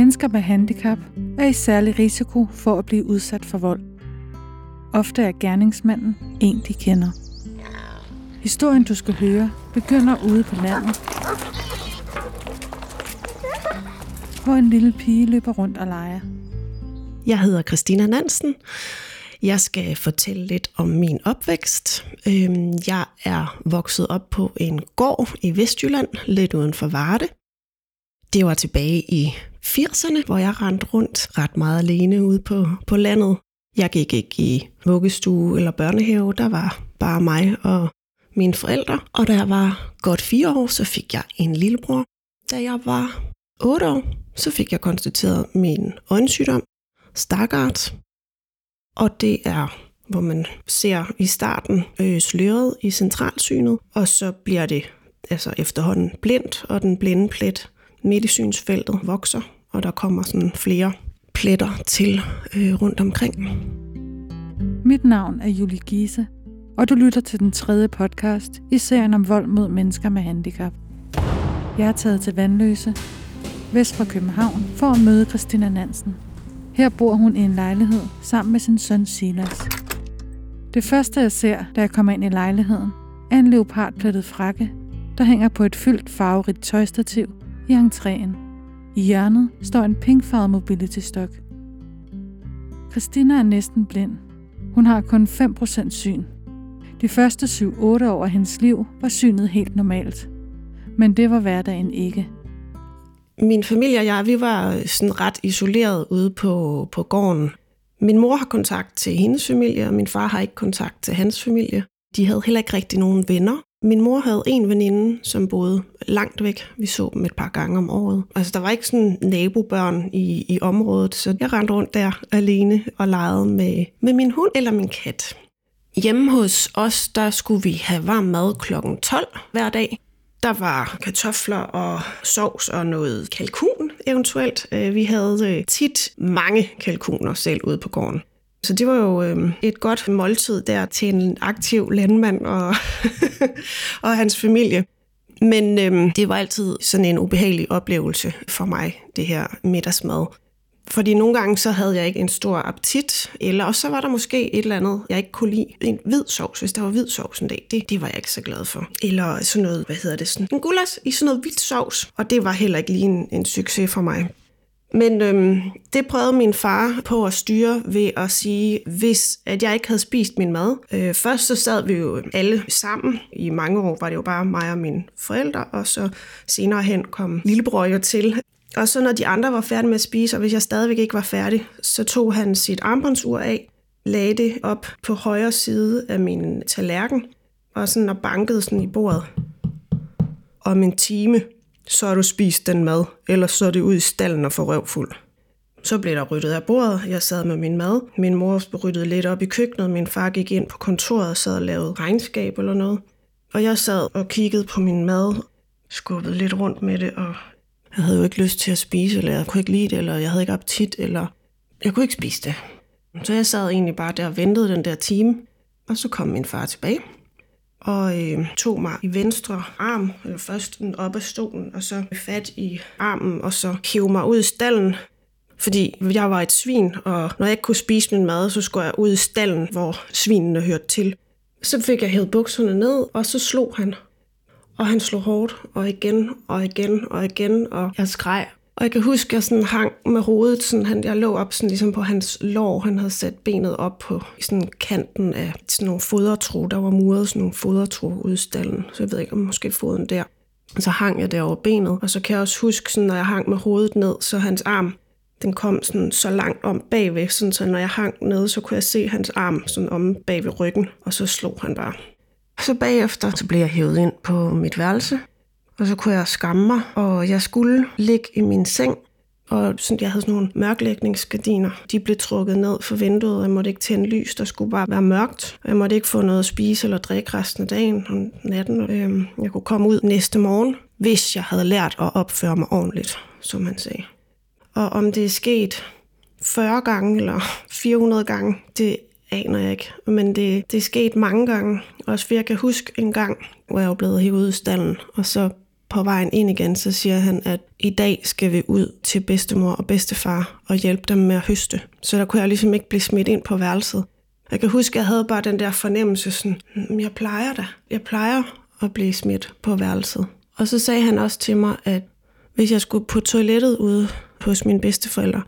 Mennesker med handicap er i særlig risiko for at blive udsat for vold. Ofte er gerningsmanden en, de kender. Historien, du skal høre, begynder ude på landet, hvor en lille pige løber rundt og leger. Jeg hedder Christina Nansen. Jeg skal fortælle lidt om min opvækst. Øhm, jeg er vokset op på en gård i Vestjylland, lidt uden for Varde. Det var tilbage i 80'erne, hvor jeg rendte rundt ret meget alene ude på, på landet. Jeg gik ikke i vuggestue eller børnehave, der var bare mig og mine forældre. Og da jeg var godt fire år, så fik jeg en lillebror. Da jeg var otte år, så fik jeg konstateret min øjensygdom, Stargardt. Og det er, hvor man ser i starten øh, sløret i centralsynet, og så bliver det altså efterhånden blindt, og den blinde plet midt vokser, og der kommer sådan flere pletter til øh, rundt omkring. Mit navn er Julie Giese, og du lytter til den tredje podcast i serien om vold mod mennesker med handicap. Jeg er taget til Vandløse, vest for København, for at møde Christina Nansen. Her bor hun i en lejlighed sammen med sin søn Silas. Det første jeg ser, da jeg kommer ind i lejligheden, er en leopardplettet frakke, der hænger på et fyldt farverigt tøjstativ i entréen. I hjørnet står en pinkfarvet mobility stok. Christina er næsten blind. Hun har kun 5% syn. De første 7-8 år af hendes liv var synet helt normalt. Men det var hverdagen ikke. Min familie og jeg, vi var sådan ret isoleret ude på, på gården. Min mor har kontakt til hendes familie, og min far har ikke kontakt til hans familie. De havde heller ikke rigtig nogen venner. Min mor havde en veninde, som boede langt væk. Vi så dem et par gange om året. Altså, der var ikke sådan nabobørn i, i området, så jeg rendte rundt der alene og legede med, med min hund eller min kat. Hjemme hos os, der skulle vi have varm mad kl. 12 hver dag. Der var kartofler og sovs og noget kalkun eventuelt. Øh, vi havde øh, tit mange kalkuner selv ude på gården. Så det var jo øh, et godt måltid der til en aktiv landmand og, og hans familie. Men øh, det var altid sådan en ubehagelig oplevelse for mig, det her middagsmad. Fordi nogle gange så havde jeg ikke en stor appetit, eller også så var der måske et eller andet, jeg ikke kunne lide. En hvid sovs, hvis der var hvid sovs en dag, det, det var jeg ikke så glad for. Eller sådan noget, hvad hedder det, sådan en gulas i sådan noget hvidt sovs, og det var heller ikke lige en, en succes for mig. Men øhm, det prøvede min far på at styre ved at sige, hvis at jeg ikke havde spist min mad. Øh, først så sad vi jo alle sammen. I mange år var det jo bare mig og mine forældre, og så senere hen kom lillebror jo til. Og så når de andre var færdige med at spise, og hvis jeg stadigvæk ikke var færdig, så tog han sit armbåndsur af, lagde det op på højre side af min tallerken, og sådan og bankede sådan i bordet. Om en time, så har du spist den mad, eller så er det ud i stallen og få røvfuld. Så blev der ryddet af bordet. Jeg sad med min mad. Min mor ryddede lidt op i køkkenet. Min far gik ind på kontoret og sad og lavede regnskab eller noget. Og jeg sad og kiggede på min mad, skubbede lidt rundt med det, og jeg havde jo ikke lyst til at spise, eller jeg kunne ikke lide det, eller jeg havde ikke appetit, eller jeg kunne ikke spise det. Så jeg sad egentlig bare der og ventede den der time, og så kom min far tilbage og øh, tog mig i venstre arm, eller først den op af stolen, og så fat i armen, og så hævde mig ud i stallen, fordi jeg var et svin, og når jeg ikke kunne spise min mad, så skulle jeg ud i stallen, hvor svinene hørte til. Så fik jeg hævet bukserne ned, og så slog han. Og han slog hårdt, og igen, og igen, og igen, og jeg skreg. Og jeg kan huske, at jeg sådan hang med hovedet, sådan, han, jeg lå op sådan, ligesom på hans lår. Han havde sat benet op på i sådan kanten af sådan nogle fodertro. Der var muret sådan nogle fodertro ude i stallen. Så jeg ved ikke, om måske foden der. Så hang jeg der over benet. Og så kan jeg også huske, sådan, når jeg hang med hovedet ned, så hans arm den kom sådan så langt om bagved, sådan, så når jeg hang ned, så kunne jeg se hans arm sådan om bag ved ryggen, og så slog han bare. Så bagefter så blev jeg hævet ind på mit værelse, og så kunne jeg skamme mig, og jeg skulle ligge i min seng, og sådan, jeg havde sådan nogle mørklægningsgardiner. De blev trukket ned for vinduet, jeg måtte ikke tænde lys, der skulle bare være mørkt. Jeg måtte ikke få noget at spise eller drikke resten af dagen om natten. Øhm, jeg kunne komme ud næste morgen, hvis jeg havde lært at opføre mig ordentligt, som man sagde. Og om det er sket 40 gange eller 400 gange, det aner jeg ikke. Men det, det er sket mange gange. Også fordi jeg kan huske en gang, hvor jeg var blevet hævet ud i stallen, og så på vejen ind igen, så siger han, at i dag skal vi ud til bedstemor og bedstefar og hjælpe dem med at høste. Så der kunne jeg ligesom ikke blive smidt ind på værelset. Jeg kan huske, at jeg havde bare den der fornemmelse, sådan, mm, jeg plejer da. Jeg plejer at blive smidt på værelset. Og så sagde han også til mig, at hvis jeg skulle på toilettet ude hos mine bedsteforældre,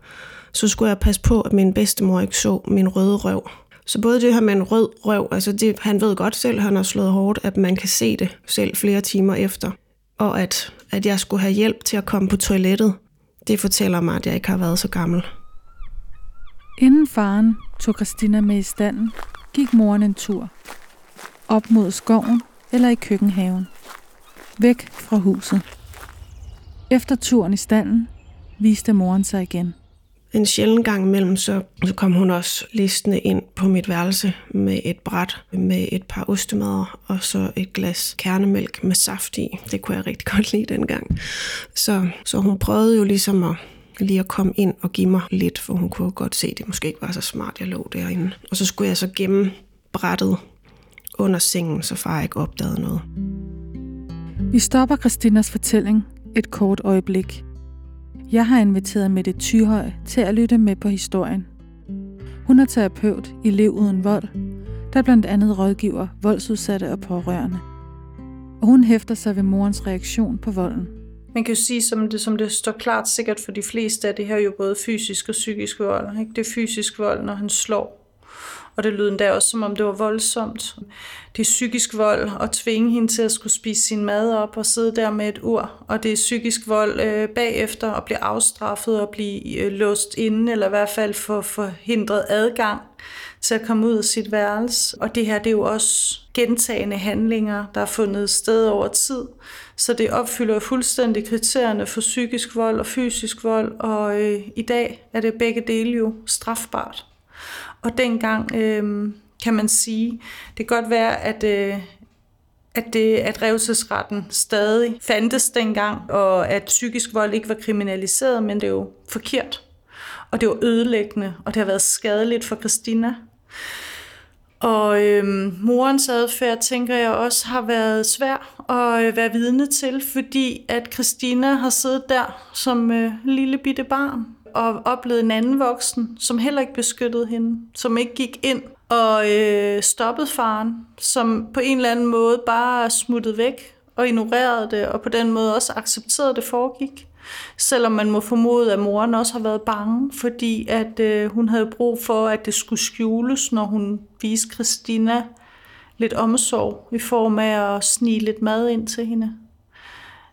så skulle jeg passe på, at min bedstemor ikke så min røde røv. Så både det her med en rød røv, altså det, han ved godt selv, han har slået hårdt, at man kan se det selv flere timer efter. Og at, at jeg skulle have hjælp til at komme på toilettet, det fortæller mig, at jeg ikke har været så gammel. Inden faren tog Christina med i standen, gik moren en tur. Op mod skoven eller i køkkenhaven. Væk fra huset. Efter turen i standen viste moren sig igen. En sjælden gang imellem, så, så kom hun også listende ind på mit værelse med et bræt med et par ostemader og så et glas kernemælk med saft i. Det kunne jeg rigtig godt lide dengang. Så, så hun prøvede jo ligesom at lige at komme ind og give mig lidt, for hun kunne godt se, at det måske ikke var så smart, jeg lå derinde. Og så skulle jeg så gemme brættet under sengen, så far ikke opdagede noget. Vi stopper Christinas fortælling et kort øjeblik. Jeg har inviteret Mette Thyhøj til at lytte med på historien. Hun er terapeut i Lev Uden Vold, der blandt andet rådgiver voldsudsatte og pårørende. Og hun hæfter sig ved morens reaktion på volden. Man kan jo sige, som det, som det står klart sikkert for de fleste, at det her er jo både fysisk og psykisk vold. Ikke? Det er fysisk vold, når han slår. Og det lød endda også, som om det var voldsomt. Det er psykisk vold at tvinge hende til at skulle spise sin mad op og sidde der med et ur. Og det er psykisk vold øh, bagefter at blive afstraffet og blive øh, låst inde, eller i hvert fald få forhindret adgang til at komme ud af sit værelse. Og det her det er jo også gentagende handlinger, der er fundet sted over tid. Så det opfylder fuldstændig kriterierne for psykisk vold og fysisk vold, og øh, i dag er det begge dele jo strafbart. Og dengang øh, kan man sige, det kan godt være, at, øh, at, det, at revsesretten stadig fandtes dengang, og at psykisk vold ikke var kriminaliseret, men det er jo forkert. Og det var ødelæggende, og det har været skadeligt for Christina. Og øhm, morens adfærd, tænker jeg også, har været svær at øh, være vidne til, fordi at Christina har siddet der som øh, lille bitte barn og oplevede en anden voksen, som heller ikke beskyttede hende, som ikke gik ind og øh, stoppede faren, som på en eller anden måde bare smuttede væk og ignorerede det, og på den måde også accepterede, at det foregik. Selvom man må formode, at moren også har været bange, fordi at øh, hun havde brug for, at det skulle skjules, når hun viste Christina lidt omsorg i form af at snige lidt mad ind til hende.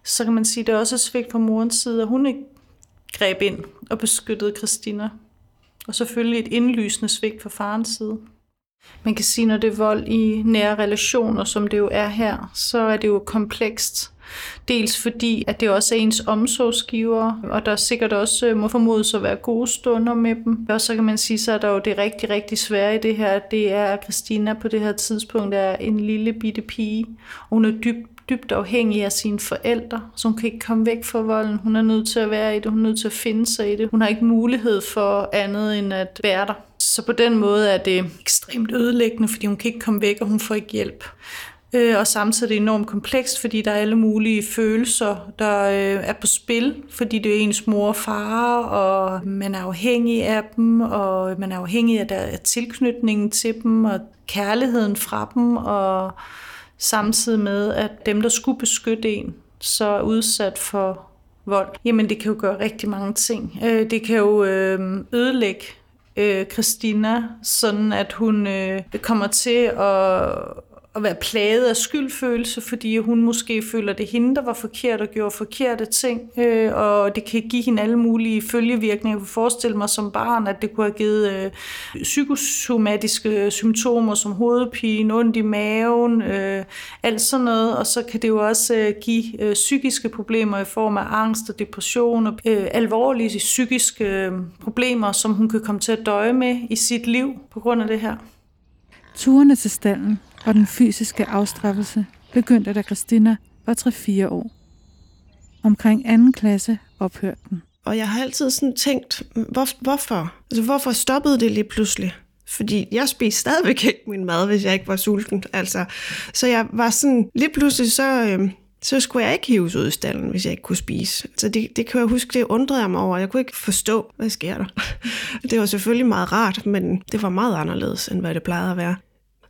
Så kan man sige, at det er også svigt på morens side, at hun ikke greb ind og beskyttede Christina. Og selvfølgelig et indlysende svigt fra farens side. Man kan sige, når det er vold i nære relationer, som det jo er her, så er det jo komplekst. Dels fordi, at det også er ens omsorgsgiver, og der sikkert også øh, må formodes at være gode stunder med dem. Og så kan man sige, så er der jo det rigtig, rigtig svære i det her, det er, at Christina på det her tidspunkt er en lille bitte pige. Og hun er dybt dybt afhængig af sine forældre, så hun kan ikke komme væk fra volden. Hun er nødt til at være i det, hun er nødt til at finde sig i det. Hun har ikke mulighed for andet end at være der. Så på den måde er det ekstremt ødelæggende, fordi hun kan ikke komme væk, og hun får ikke hjælp. Øh, og samtidig er det enormt komplekst, fordi der er alle mulige følelser, der øh, er på spil, fordi det er ens mor og far, og man er afhængig af dem, og man er afhængig af, der er tilknytningen til dem, og kærligheden fra dem, og samtidig med, at dem, der skulle beskytte en, så er udsat for vold. Jamen, det kan jo gøre rigtig mange ting. Øh, det kan jo øh, ødelægge øh, Christina, sådan at hun kommer til at at være plaget af skyldfølelse, fordi hun måske føler, det hende, der var forkert og gjorde forkerte ting, øh, og det kan give hende alle mulige følgevirkninger. Jeg kunne forestille mig som barn, at det kunne have givet øh, psykosomatiske symptomer som hovedpine, ondt i maven, øh, alt sådan noget, og så kan det jo også øh, give øh, psykiske problemer i form af angst og depression og øh, alvorlige psykiske øh, problemer, som hun kan komme til at døje med i sit liv på grund af det her. Turene til stallen og den fysiske afstraffelse begyndte, da Christina var 3-4 år. Omkring anden klasse ophørte den. Og jeg har altid sådan tænkt, hvor, hvorfor? Altså, hvorfor stoppede det lige pludselig? Fordi jeg spiste stadigvæk ikke min mad, hvis jeg ikke var sulten. Altså, så jeg var sådan, lige pludselig så, øh, så skulle jeg ikke hives ud i stallen, hvis jeg ikke kunne spise. Så det, det kan jeg huske, det undrede jeg mig over. Jeg kunne ikke forstå, hvad sker der. Det var selvfølgelig meget rart, men det var meget anderledes, end hvad det plejede at være.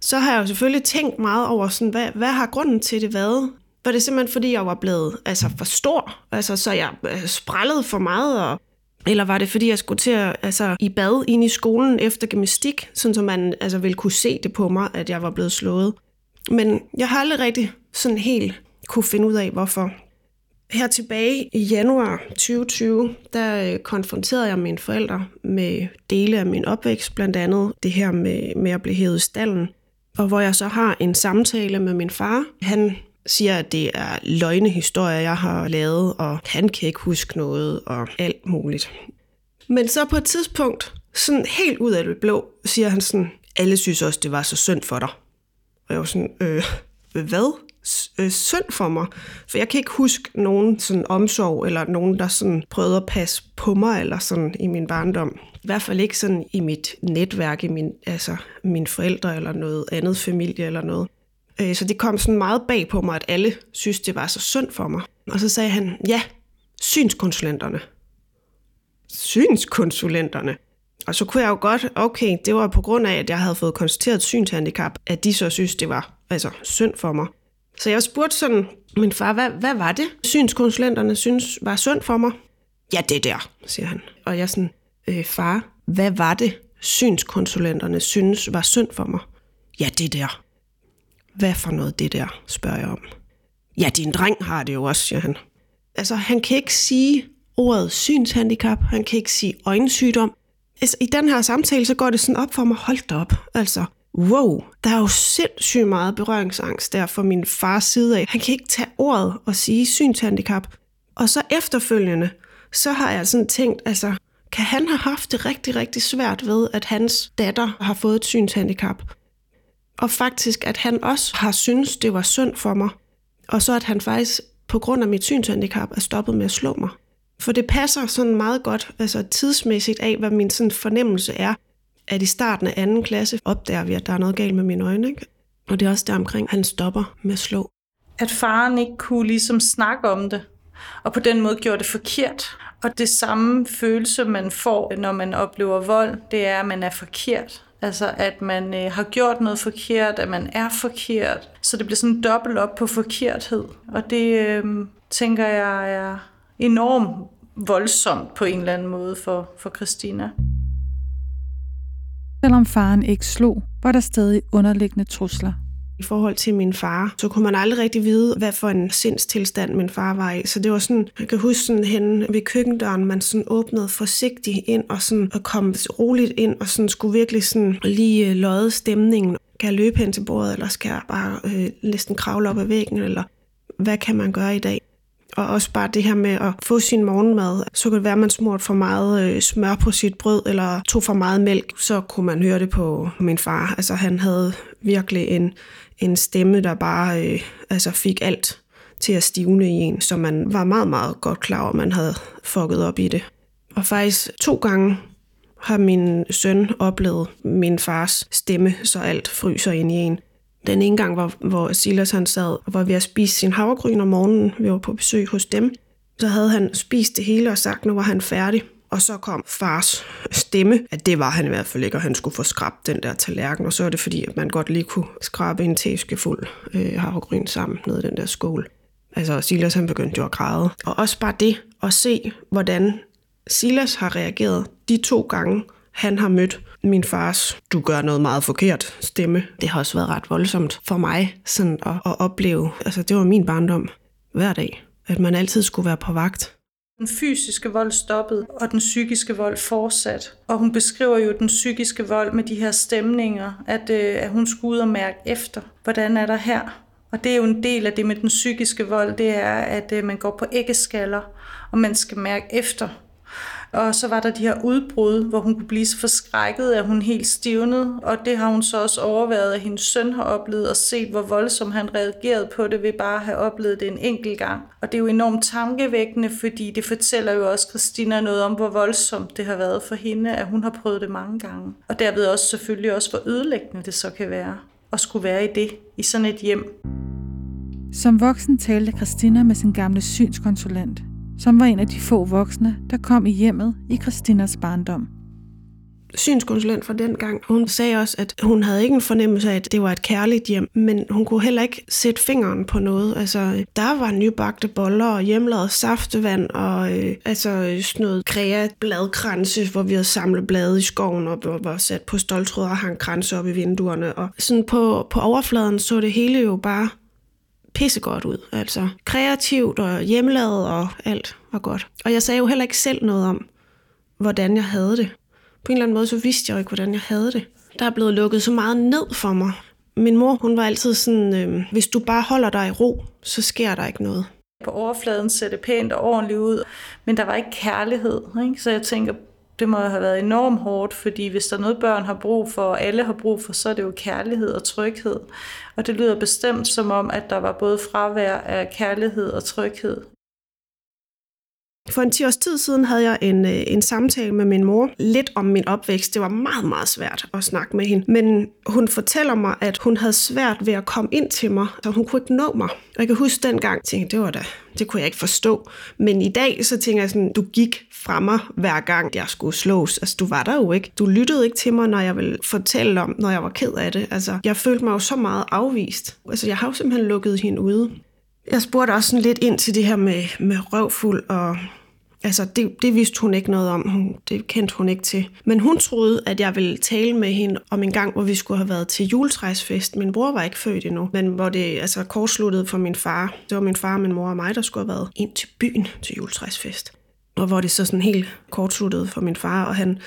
Så har jeg jo selvfølgelig tænkt meget over, sådan, hvad, hvad har grunden til det været? Var det simpelthen, fordi jeg var blevet altså, for stor? Altså, så jeg øh, sprællede for meget? Og, eller var det, fordi jeg skulle til at, altså, i bad ind i skolen efter gymnastik, sådan så man altså, ville kunne se det på mig, at jeg var blevet slået? Men jeg har aldrig rigtig sådan helt kunne finde ud af, hvorfor. Her tilbage i januar 2020, der øh, konfronterede jeg mine forældre med dele af min opvækst, blandt andet det her med, med at blive hævet i stallen. Og hvor jeg så har en samtale med min far. Han siger, at det er løgnehistorier, jeg har lavet, og han kan ikke huske noget, og alt muligt. Men så på et tidspunkt, sådan helt ud af det blå, siger han sådan, alle synes også, det var så synd for dig. Og jeg var sådan, øh, hvad? Øh, synd for mig. For jeg kan ikke huske nogen sådan omsorg, eller nogen, der sådan prøvede at passe på mig, eller sådan i min barndom. I hvert fald ikke sådan i mit netværk, i min, altså mine forældre, eller noget andet familie, eller noget. Øh, så det kom sådan meget bag på mig, at alle synes, det var så synd for mig. Og så sagde han, ja, synskonsulenterne. Synskonsulenterne. Og så kunne jeg jo godt, okay, det var på grund af, at jeg havde fået konstateret synshandicap, at de så synes, det var altså synd for mig. Så jeg spurgte sådan min far, hvad, hvad var det, synskonsulenterne synes var synd for mig? Ja, det der, siger han. Og jeg sådan, øh, far, hvad var det, synskonsulenterne synes var synd for mig? Ja, det der. Hvad for noget det der, spørger jeg om. Ja, din dreng har det jo også, siger han. Altså, han kan ikke sige ordet synshandicap, han kan ikke sige øjensygdom. Altså, I den her samtale, så går det sådan op for mig, hold da op. Altså, wow, der er jo sindssygt meget berøringsangst der fra min fars side af. Han kan ikke tage ordet og sige synshandicap. Og så efterfølgende, så har jeg sådan tænkt, altså, kan han have haft det rigtig, rigtig svært ved, at hans datter har fået et synshandicap? Og faktisk, at han også har syntes, det var synd for mig. Og så at han faktisk på grund af mit synshandicap er stoppet med at slå mig. For det passer sådan meget godt altså tidsmæssigt af, hvad min sådan fornemmelse er at i starten af anden klasse opdager vi, at der er noget galt med mine øjne. Ikke? Og det er også der omkring, han stopper med at slå. At faren ikke kunne ligesom snakke om det, og på den måde gjorde det forkert. Og det samme følelse, man får, når man oplever vold, det er, at man er forkert. Altså, at man øh, har gjort noget forkert, at man er forkert. Så det bliver sådan dobbelt op på forkerthed. Og det øh, tænker jeg er enormt voldsomt på en eller anden måde for, for Christina. Selvom faren ikke slog, var der stadig underliggende trusler. I forhold til min far, så kunne man aldrig rigtig vide, hvad for en sindstilstand min far var i. Så det var sådan, jeg kan huske sådan hen ved køkkendøren, man sådan åbnede forsigtigt ind og sådan og kom roligt ind og sådan skulle virkelig sådan lige øh, lodde stemningen. Kan jeg løbe hen til bordet, eller skal jeg bare øh, næsten kravle op ad væggen, eller hvad kan man gøre i dag? Og også bare det her med at få sin morgenmad. Så kan det være, at man smurte for meget øh, smør på sit brød, eller tog for meget mælk. Så kunne man høre det på min far. Altså han havde virkelig en, en stemme, der bare øh, altså fik alt til at stivne i en, så man var meget, meget godt klar over, at man havde fucket op i det. Og faktisk to gange har min søn oplevet min fars stemme, så alt fryser ind i en. Den ene gang, hvor, hvor Silas han sad og var ved at spise sin havregryn om morgenen, vi var på besøg hos dem, så havde han spist det hele og sagt, nu var han færdig. Og så kom fars stemme, at det var han i hvert fald ikke, og han skulle få skrabt den der tallerken. Og så er det fordi, at man godt lige kunne skrabe en teske fuld øh, havregryn sammen ned i den der skål. Altså Silas han begyndte jo at græde. Og også bare det at se, hvordan Silas har reageret de to gange, han har mødt min fars, du gør noget meget forkert stemme. Det har også været ret voldsomt for mig sådan at, at opleve. Altså det var min barndom hver dag, at man altid skulle være på vagt. Den fysiske vold stoppede, og den psykiske vold fortsat. Og hun beskriver jo den psykiske vold med de her stemninger, at, øh, at hun skulle ud og mærke efter, hvordan er der her. Og det er jo en del af det med den psykiske vold, det er, at øh, man går på æggeskaller, og man skal mærke efter, og så var der de her udbrud, hvor hun kunne blive så forskrækket, at hun helt stivnede. Og det har hun så også overvejet, at hendes søn har oplevet og set, hvor voldsomt han reagerede på det ved bare at have oplevet det en enkelt gang. Og det er jo enormt tankevækkende, fordi det fortæller jo også Christina noget om, hvor voldsomt det har været for hende, at hun har prøvet det mange gange. Og derved også selvfølgelig også, hvor ødelæggende det så kan være at skulle være i det, i sådan et hjem. Som voksen talte Christina med sin gamle synskonsulent, som var en af de få voksne, der kom i hjemmet i Christinas barndom synskonsulent fra den gang. Hun sagde også, at hun havde ikke en fornemmelse af, at det var et kærligt hjem, men hun kunne heller ikke sætte fingeren på noget. Altså, der var nybagte boller og hjemmelavet saftevand og øh, altså sådan noget krea bladkranse, hvor vi havde samlet blade i skoven og var sat på stoltråd og hang kranse op i vinduerne. Og sådan på, på overfladen så det hele jo bare pissegodt ud. Altså kreativt og hjemmelavet og alt var godt. Og jeg sagde jo heller ikke selv noget om, hvordan jeg havde det på en eller anden måde, så vidste jeg jo ikke, hvordan jeg havde det. Der er blevet lukket så meget ned for mig. Min mor, hun var altid sådan, øh, hvis du bare holder dig i ro, så sker der ikke noget. På overfladen ser det pænt og ordentligt ud, men der var ikke kærlighed. Ikke? Så jeg tænker, det må have været enormt hårdt, fordi hvis der er noget, børn har brug for, og alle har brug for, så er det jo kærlighed og tryghed. Og det lyder bestemt som om, at der var både fravær af kærlighed og tryghed for en 10 års tid siden havde jeg en, øh, en samtale med min mor, lidt om min opvækst. Det var meget, meget svært at snakke med hende. Men hun fortæller mig, at hun havde svært ved at komme ind til mig, så hun kunne ikke nå mig. Og jeg kan huske dengang, tænkte, det var da, det kunne jeg ikke forstå. Men i dag, så tænker jeg sådan, du gik fra mig hver gang, jeg skulle slås. Altså, du var der jo ikke. Du lyttede ikke til mig, når jeg ville fortælle om, når jeg var ked af det. Altså, jeg følte mig jo så meget afvist. Altså, jeg har jo simpelthen lukket hende ude. Jeg spurgte også sådan lidt ind til det her med, med røvfuld og Altså, det, det vidste hun ikke noget om. Hun, det kendte hun ikke til. Men hun troede, at jeg ville tale med hende om en gang, hvor vi skulle have været til juletræsfest. Min bror var ikke født endnu, men hvor det altså kortsluttede for min far. Det var min far, min mor og mig, der skulle have været ind til byen til juletræsfest. Og hvor det så sådan helt kortsluttede for min far, og han,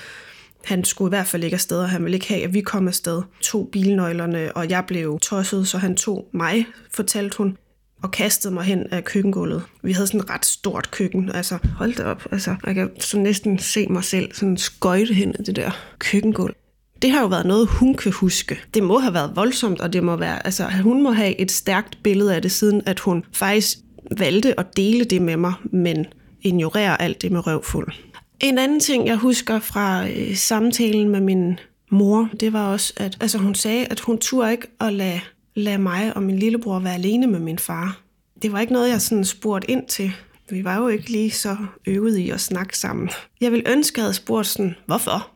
han skulle i hvert fald ikke afsted, og han ville ikke have, at vi kom afsted. To bilnøglerne, og jeg blev tosset, så han tog mig, fortalte hun og kastede mig hen af køkkengulvet. Vi havde sådan et ret stort køkken, altså hold da op, altså jeg kan så næsten se mig selv sådan skøjte hen af det der køkkengulv. Det har jo været noget, hun kan huske. Det må have været voldsomt, og det må være, altså hun må have et stærkt billede af det, siden at hun faktisk valgte at dele det med mig, men ignorerer alt det med røvfuld. En anden ting, jeg husker fra øh, samtalen med min mor, det var også, at altså, hun sagde, at hun turde ikke at lade lade mig og min lillebror være alene med min far. Det var ikke noget, jeg sådan spurgte ind til. Vi var jo ikke lige så øvet i at snakke sammen. Jeg vil ønske, at jeg havde spurgt sådan, hvorfor?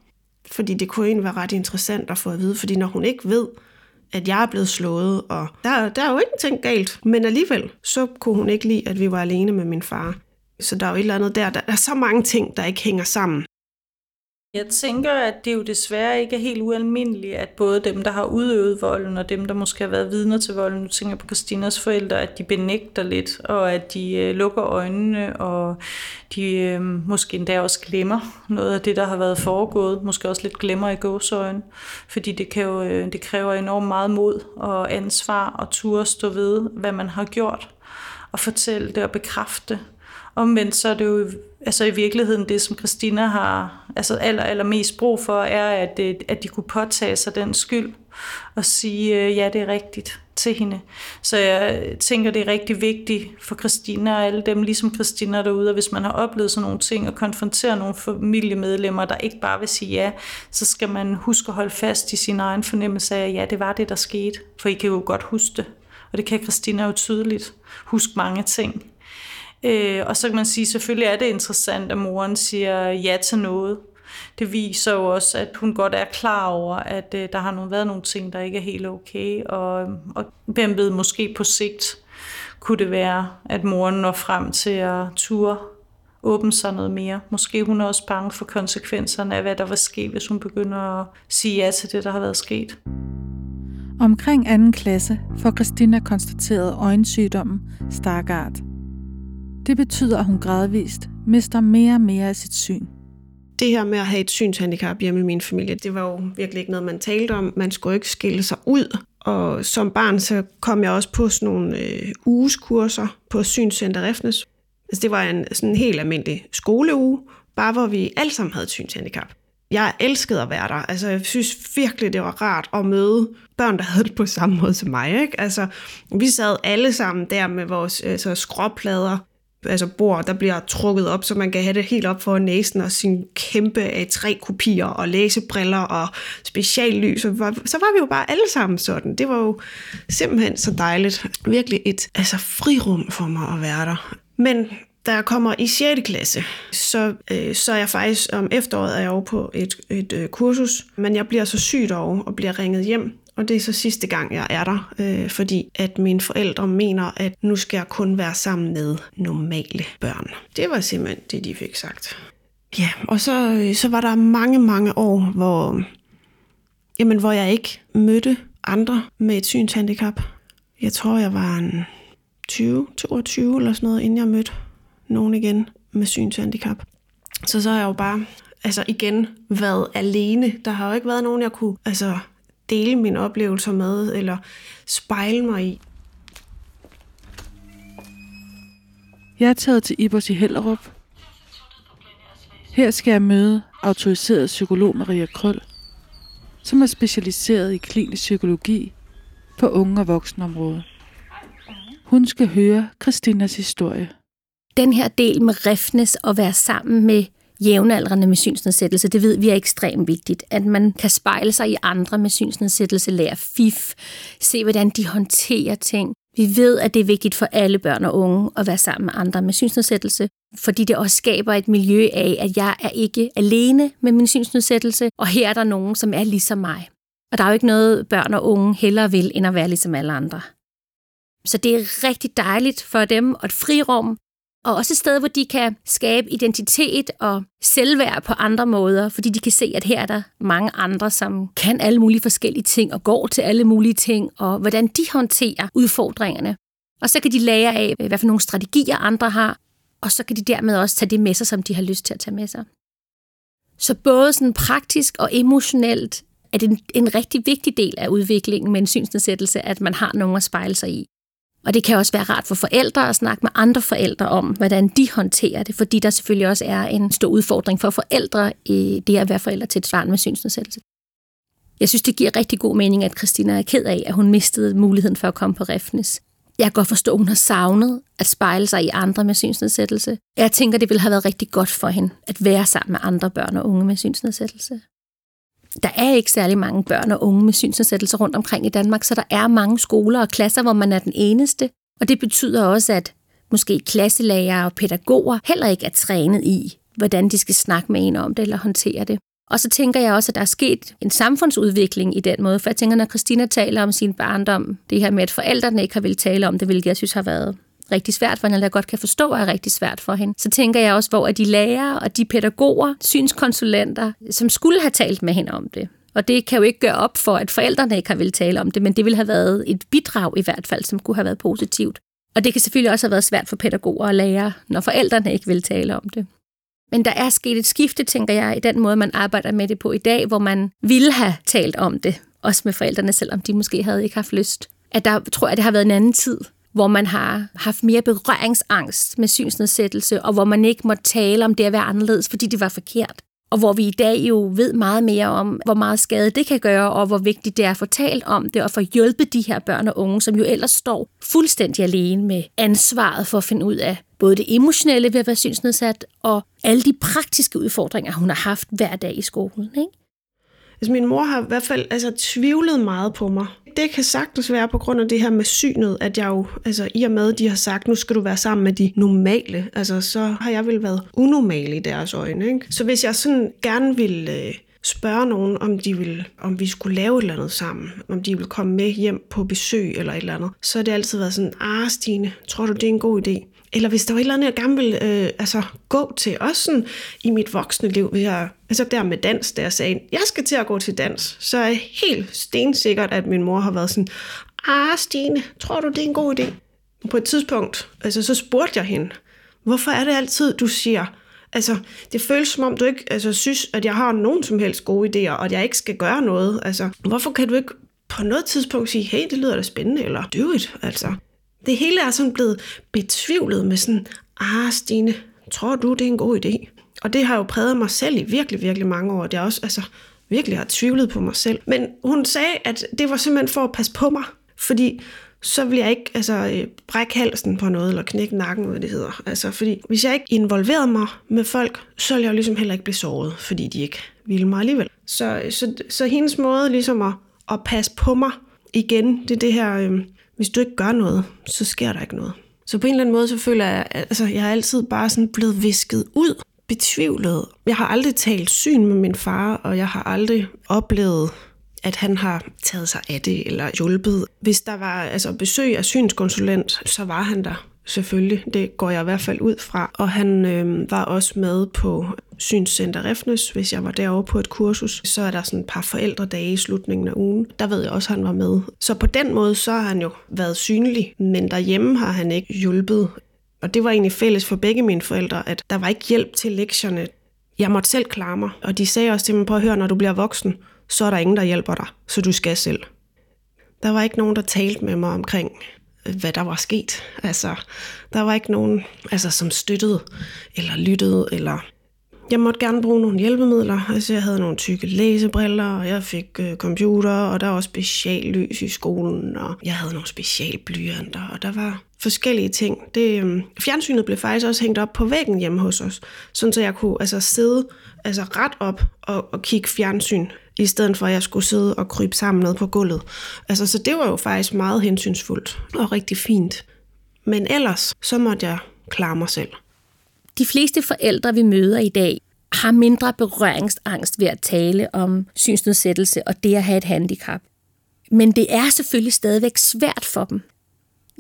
Fordi det kunne egentlig være ret interessant at få at vide, fordi når hun ikke ved, at jeg er blevet slået, og der, der er jo ingenting galt, men alligevel, så kunne hun ikke lide, at vi var alene med min far. Så der er jo et eller andet der, der er så mange ting, der ikke hænger sammen. Jeg tænker, at det jo desværre ikke er helt ualmindeligt, at både dem, der har udøvet volden, og dem, der måske har været vidner til volden, nu tænker på Christinas forældre, at de benægter lidt, og at de øh, lukker øjnene, og de øh, måske endda også glemmer noget af det, der har været foregået. Måske også lidt glemmer i gåsøjne, fordi det, kan jo, øh, det kræver enormt meget mod og ansvar og turde stå ved, hvad man har gjort, og fortælle det og bekræfte Omvendt så er det jo altså i virkeligheden det, som Christina har altså aller, aller mest brug for, er, at, øh, at de kunne påtage sig den skyld og sige, øh, ja, det er rigtigt til hende. Så jeg tænker, det er rigtig vigtigt for Christina og alle dem, ligesom Christina derude, og hvis man har oplevet sådan nogle ting og konfronterer nogle familiemedlemmer, der ikke bare vil sige ja, så skal man huske at holde fast i sin egen fornemmelse af, ja, det var det, der skete. For I kan jo godt huske det. Og det kan Christina jo tydeligt huske mange ting. Øh, og så kan man sige, selvfølgelig er det interessant, at moren siger ja til noget. Det viser jo også, at hun godt er klar over, at øh, der har været nogle ting, der ikke er helt okay. Og, og hvem ved, måske på sigt kunne det være, at moren når frem til at ture åbne sig noget mere. Måske hun er også bange for konsekvenserne af, hvad der vil ske, hvis hun begynder at sige ja til det, der har været sket. Omkring anden klasse får Christina konstateret øjensygdommen Stargardt. Det betyder, at hun gradvist mister mere og mere af sit syn. Det her med at have et synshandicap hjemme i min familie, det var jo virkelig ikke noget, man talte om. Man skulle ikke skille sig ud. Og som barn, så kom jeg også på sådan nogle øh, ugeskurser på Synscenter Refnes. Altså, det var en sådan en helt almindelig skoleuge, bare hvor vi alle sammen havde et synshandicap. Jeg elskede at være der. Altså, jeg synes virkelig, det var rart at møde børn, der havde det på samme måde som mig. Ikke? Altså, vi sad alle sammen der med vores altså, skråplader altså bord, der bliver trukket op, så man kan have det helt op for næsen, og sin kæmpe A3-kopier, og læsebriller, og speciallys. Så var, så var vi jo bare alle sammen sådan. Det var jo simpelthen så dejligt. Virkelig et altså, frirum for mig at være der. Men da jeg kommer i 6. klasse, så, øh, så er jeg faktisk om efteråret er jeg over på et, et øh, kursus, men jeg bliver så syg derovre og bliver ringet hjem. Og det er så sidste gang, jeg er der, øh, fordi at mine forældre mener, at nu skal jeg kun være sammen med normale børn. Det var simpelthen det, de fik sagt. Ja, og så, øh, så var der mange, mange år, hvor, jamen, hvor jeg ikke mødte andre med et synshandicap. Jeg tror, jeg var en 20, 22 eller sådan noget, inden jeg mødte nogen igen med synshandicap. Så så har jeg jo bare altså igen været alene. Der har jo ikke været nogen, jeg kunne altså, dele mine oplevelser med, eller spejle mig i. Jeg er taget til Ibers i Hellerup. Her skal jeg møde autoriseret psykolog Maria Krøl, som er specialiseret i klinisk psykologi på unge- og voksenområdet. Hun skal høre Christinas historie. Den her del med refnes og være sammen med jævnaldrende med synsnedsættelse, det ved vi er ekstremt vigtigt. At man kan spejle sig i andre med synsnedsættelse, lære fif, se hvordan de håndterer ting. Vi ved, at det er vigtigt for alle børn og unge at være sammen med andre med synsnedsættelse, fordi det også skaber et miljø af, at jeg er ikke alene med min synsnedsættelse, og her er der nogen, som er ligesom mig. Og der er jo ikke noget, børn og unge hellere vil, end at være ligesom alle andre. Så det er rigtig dejligt for dem, og et frirum, og også et sted, hvor de kan skabe identitet og selvværd på andre måder, fordi de kan se, at her er der mange andre, som kan alle mulige forskellige ting og går til alle mulige ting, og hvordan de håndterer udfordringerne. Og så kan de lære af, hvad for nogle strategier andre har, og så kan de dermed også tage det med sig, som de har lyst til at tage med sig. Så både sådan praktisk og emotionelt er det en, en rigtig vigtig del af udviklingen med en synsnedsættelse, at man har nogen at spejle sig i. Og det kan også være rart for forældre at snakke med andre forældre om, hvordan de håndterer det, fordi der selvfølgelig også er en stor udfordring for forældre i det at være forældre til et barn med synsnedsættelse. Jeg synes, det giver rigtig god mening, at Christina er ked af, at hun mistede muligheden for at komme på Refnes. Jeg kan godt forstå, at hun har savnet at spejle sig i andre med synsnedsættelse. Jeg tænker, det ville have været rigtig godt for hende at være sammen med andre børn og unge med synsnedsættelse der er ikke særlig mange børn og unge med synsnedsættelser rundt omkring i Danmark, så der er mange skoler og klasser, hvor man er den eneste. Og det betyder også, at måske klasselærer og pædagoger heller ikke er trænet i, hvordan de skal snakke med en om det eller håndtere det. Og så tænker jeg også, at der er sket en samfundsudvikling i den måde, for jeg tænker, når Christina taler om sin barndom, det her med, at forældrene ikke har ville tale om det, hvilket jeg synes har været rigtig svært for hende, eller jeg godt kan forstå er rigtig svært for hende, så tænker jeg også, hvor er de lærere og de pædagoger, synskonsulenter, som skulle have talt med hende om det. Og det kan jo ikke gøre op for, at forældrene ikke har vil tale om det, men det ville have været et bidrag i hvert fald, som kunne have været positivt. Og det kan selvfølgelig også have været svært for pædagoger og lærere, når forældrene ikke vil tale om det. Men der er sket et skifte, tænker jeg, i den måde, man arbejder med det på i dag, hvor man ville have talt om det, også med forældrene, selvom de måske havde ikke haft lyst. At der tror jeg, det har været en anden tid, hvor man har haft mere berøringsangst med synsnedsættelse, og hvor man ikke må tale om det at være anderledes, fordi det var forkert. Og hvor vi i dag jo ved meget mere om, hvor meget skade det kan gøre, og hvor vigtigt det er at få talt om det, og få hjulpet de her børn og unge, som jo ellers står fuldstændig alene med ansvaret for at finde ud af både det emotionelle ved at være synsnedsat, og alle de praktiske udfordringer, hun har haft hver dag i skolen. Ikke? Altså min mor har i hvert fald altså, tvivlet meget på mig. Det kan sagtens være på grund af det her med synet, at jeg jo, altså i og med, de har sagt, nu skal du være sammen med de normale, altså så har jeg vel været unormal i deres øjne. Ikke? Så hvis jeg sådan gerne vil øh, spørge nogen, om de vil, om vi skulle lave et eller andet sammen, om de vil komme med hjem på besøg eller et eller andet, så har det altid været sådan, ah Stine, tror du det er en god idé? Eller hvis der var et eller andet, jeg gerne ville øh, altså, gå til, også sådan i mit voksne liv, hvis jeg, altså der med dans, der jeg sagde, jeg skal til at gå til dans, så er jeg helt stensikkert, at min mor har været sådan, ah Stine, tror du det er en god idé? På et tidspunkt, altså så spurgte jeg hende, hvorfor er det altid, du siger, altså det føles som om, du ikke altså, synes, at jeg har nogen som helst gode idéer, og at jeg ikke skal gøre noget, altså hvorfor kan du ikke på noget tidspunkt sige, hey, det lyder da spændende, eller do it, altså. Det hele er sådan blevet betvivlet med sådan, ah Stine, tror du, det er en god idé? Og det har jo præget mig selv i virkelig, virkelig mange år. Det er også, altså, virkelig har tvivlet på mig selv. Men hun sagde, at det var simpelthen for at passe på mig. Fordi så vil jeg ikke altså, øh, brække halsen på noget, eller knække nakken, hvad det hedder. Altså, fordi hvis jeg ikke involverede mig med folk, så ville jeg jo ligesom heller ikke blive såret, fordi de ikke ville mig alligevel. Så, så, så hendes måde ligesom at, at passe på mig igen, det er det her, øh, hvis du ikke gør noget, så sker der ikke noget. Så på en eller anden måde, så føler jeg, altså jeg har altid bare sådan blevet visket ud, betvivlet. Jeg har aldrig talt syn med min far, og jeg har aldrig oplevet at han har taget sig af det eller hjulpet. Hvis der var altså, besøg af synskonsulent, så var han der selvfølgelig. Det går jeg i hvert fald ud fra. Og han øh, var også med på Synscenter Refnes, hvis jeg var derovre på et kursus. Så er der sådan et par forældredage i slutningen af ugen. Der ved jeg også, at han var med. Så på den måde, så har han jo været synlig, men derhjemme har han ikke hjulpet. Og det var egentlig fælles for begge mine forældre, at der var ikke hjælp til lektierne. Jeg måtte selv klare mig, og de sagde også til mig, på at høre, når du bliver voksen, så er der ingen, der hjælper dig, så du skal selv. Der var ikke nogen, der talte med mig omkring, hvad der var sket. Altså, der var ikke nogen, altså, som støttede eller lyttede. Eller jeg måtte gerne bruge nogle hjælpemidler. Altså, jeg havde nogle tykke læsebriller, og jeg fik øh, computer, og der var også speciallys i skolen, og jeg havde nogle specialblyanter, og der var forskellige ting. Det, øh, fjernsynet blev faktisk også hængt op på væggen hjemme hos os, sådan så jeg kunne altså, sidde altså, ret op og, og kigge fjernsyn i stedet for at jeg skulle sidde og krybe sammen ned på gulvet. Altså, så det var jo faktisk meget hensynsfuldt og rigtig fint. Men ellers, så måtte jeg klare mig selv. De fleste forældre, vi møder i dag, har mindre berøringsangst ved at tale om synsnedsættelse og det at have et handicap. Men det er selvfølgelig stadigvæk svært for dem.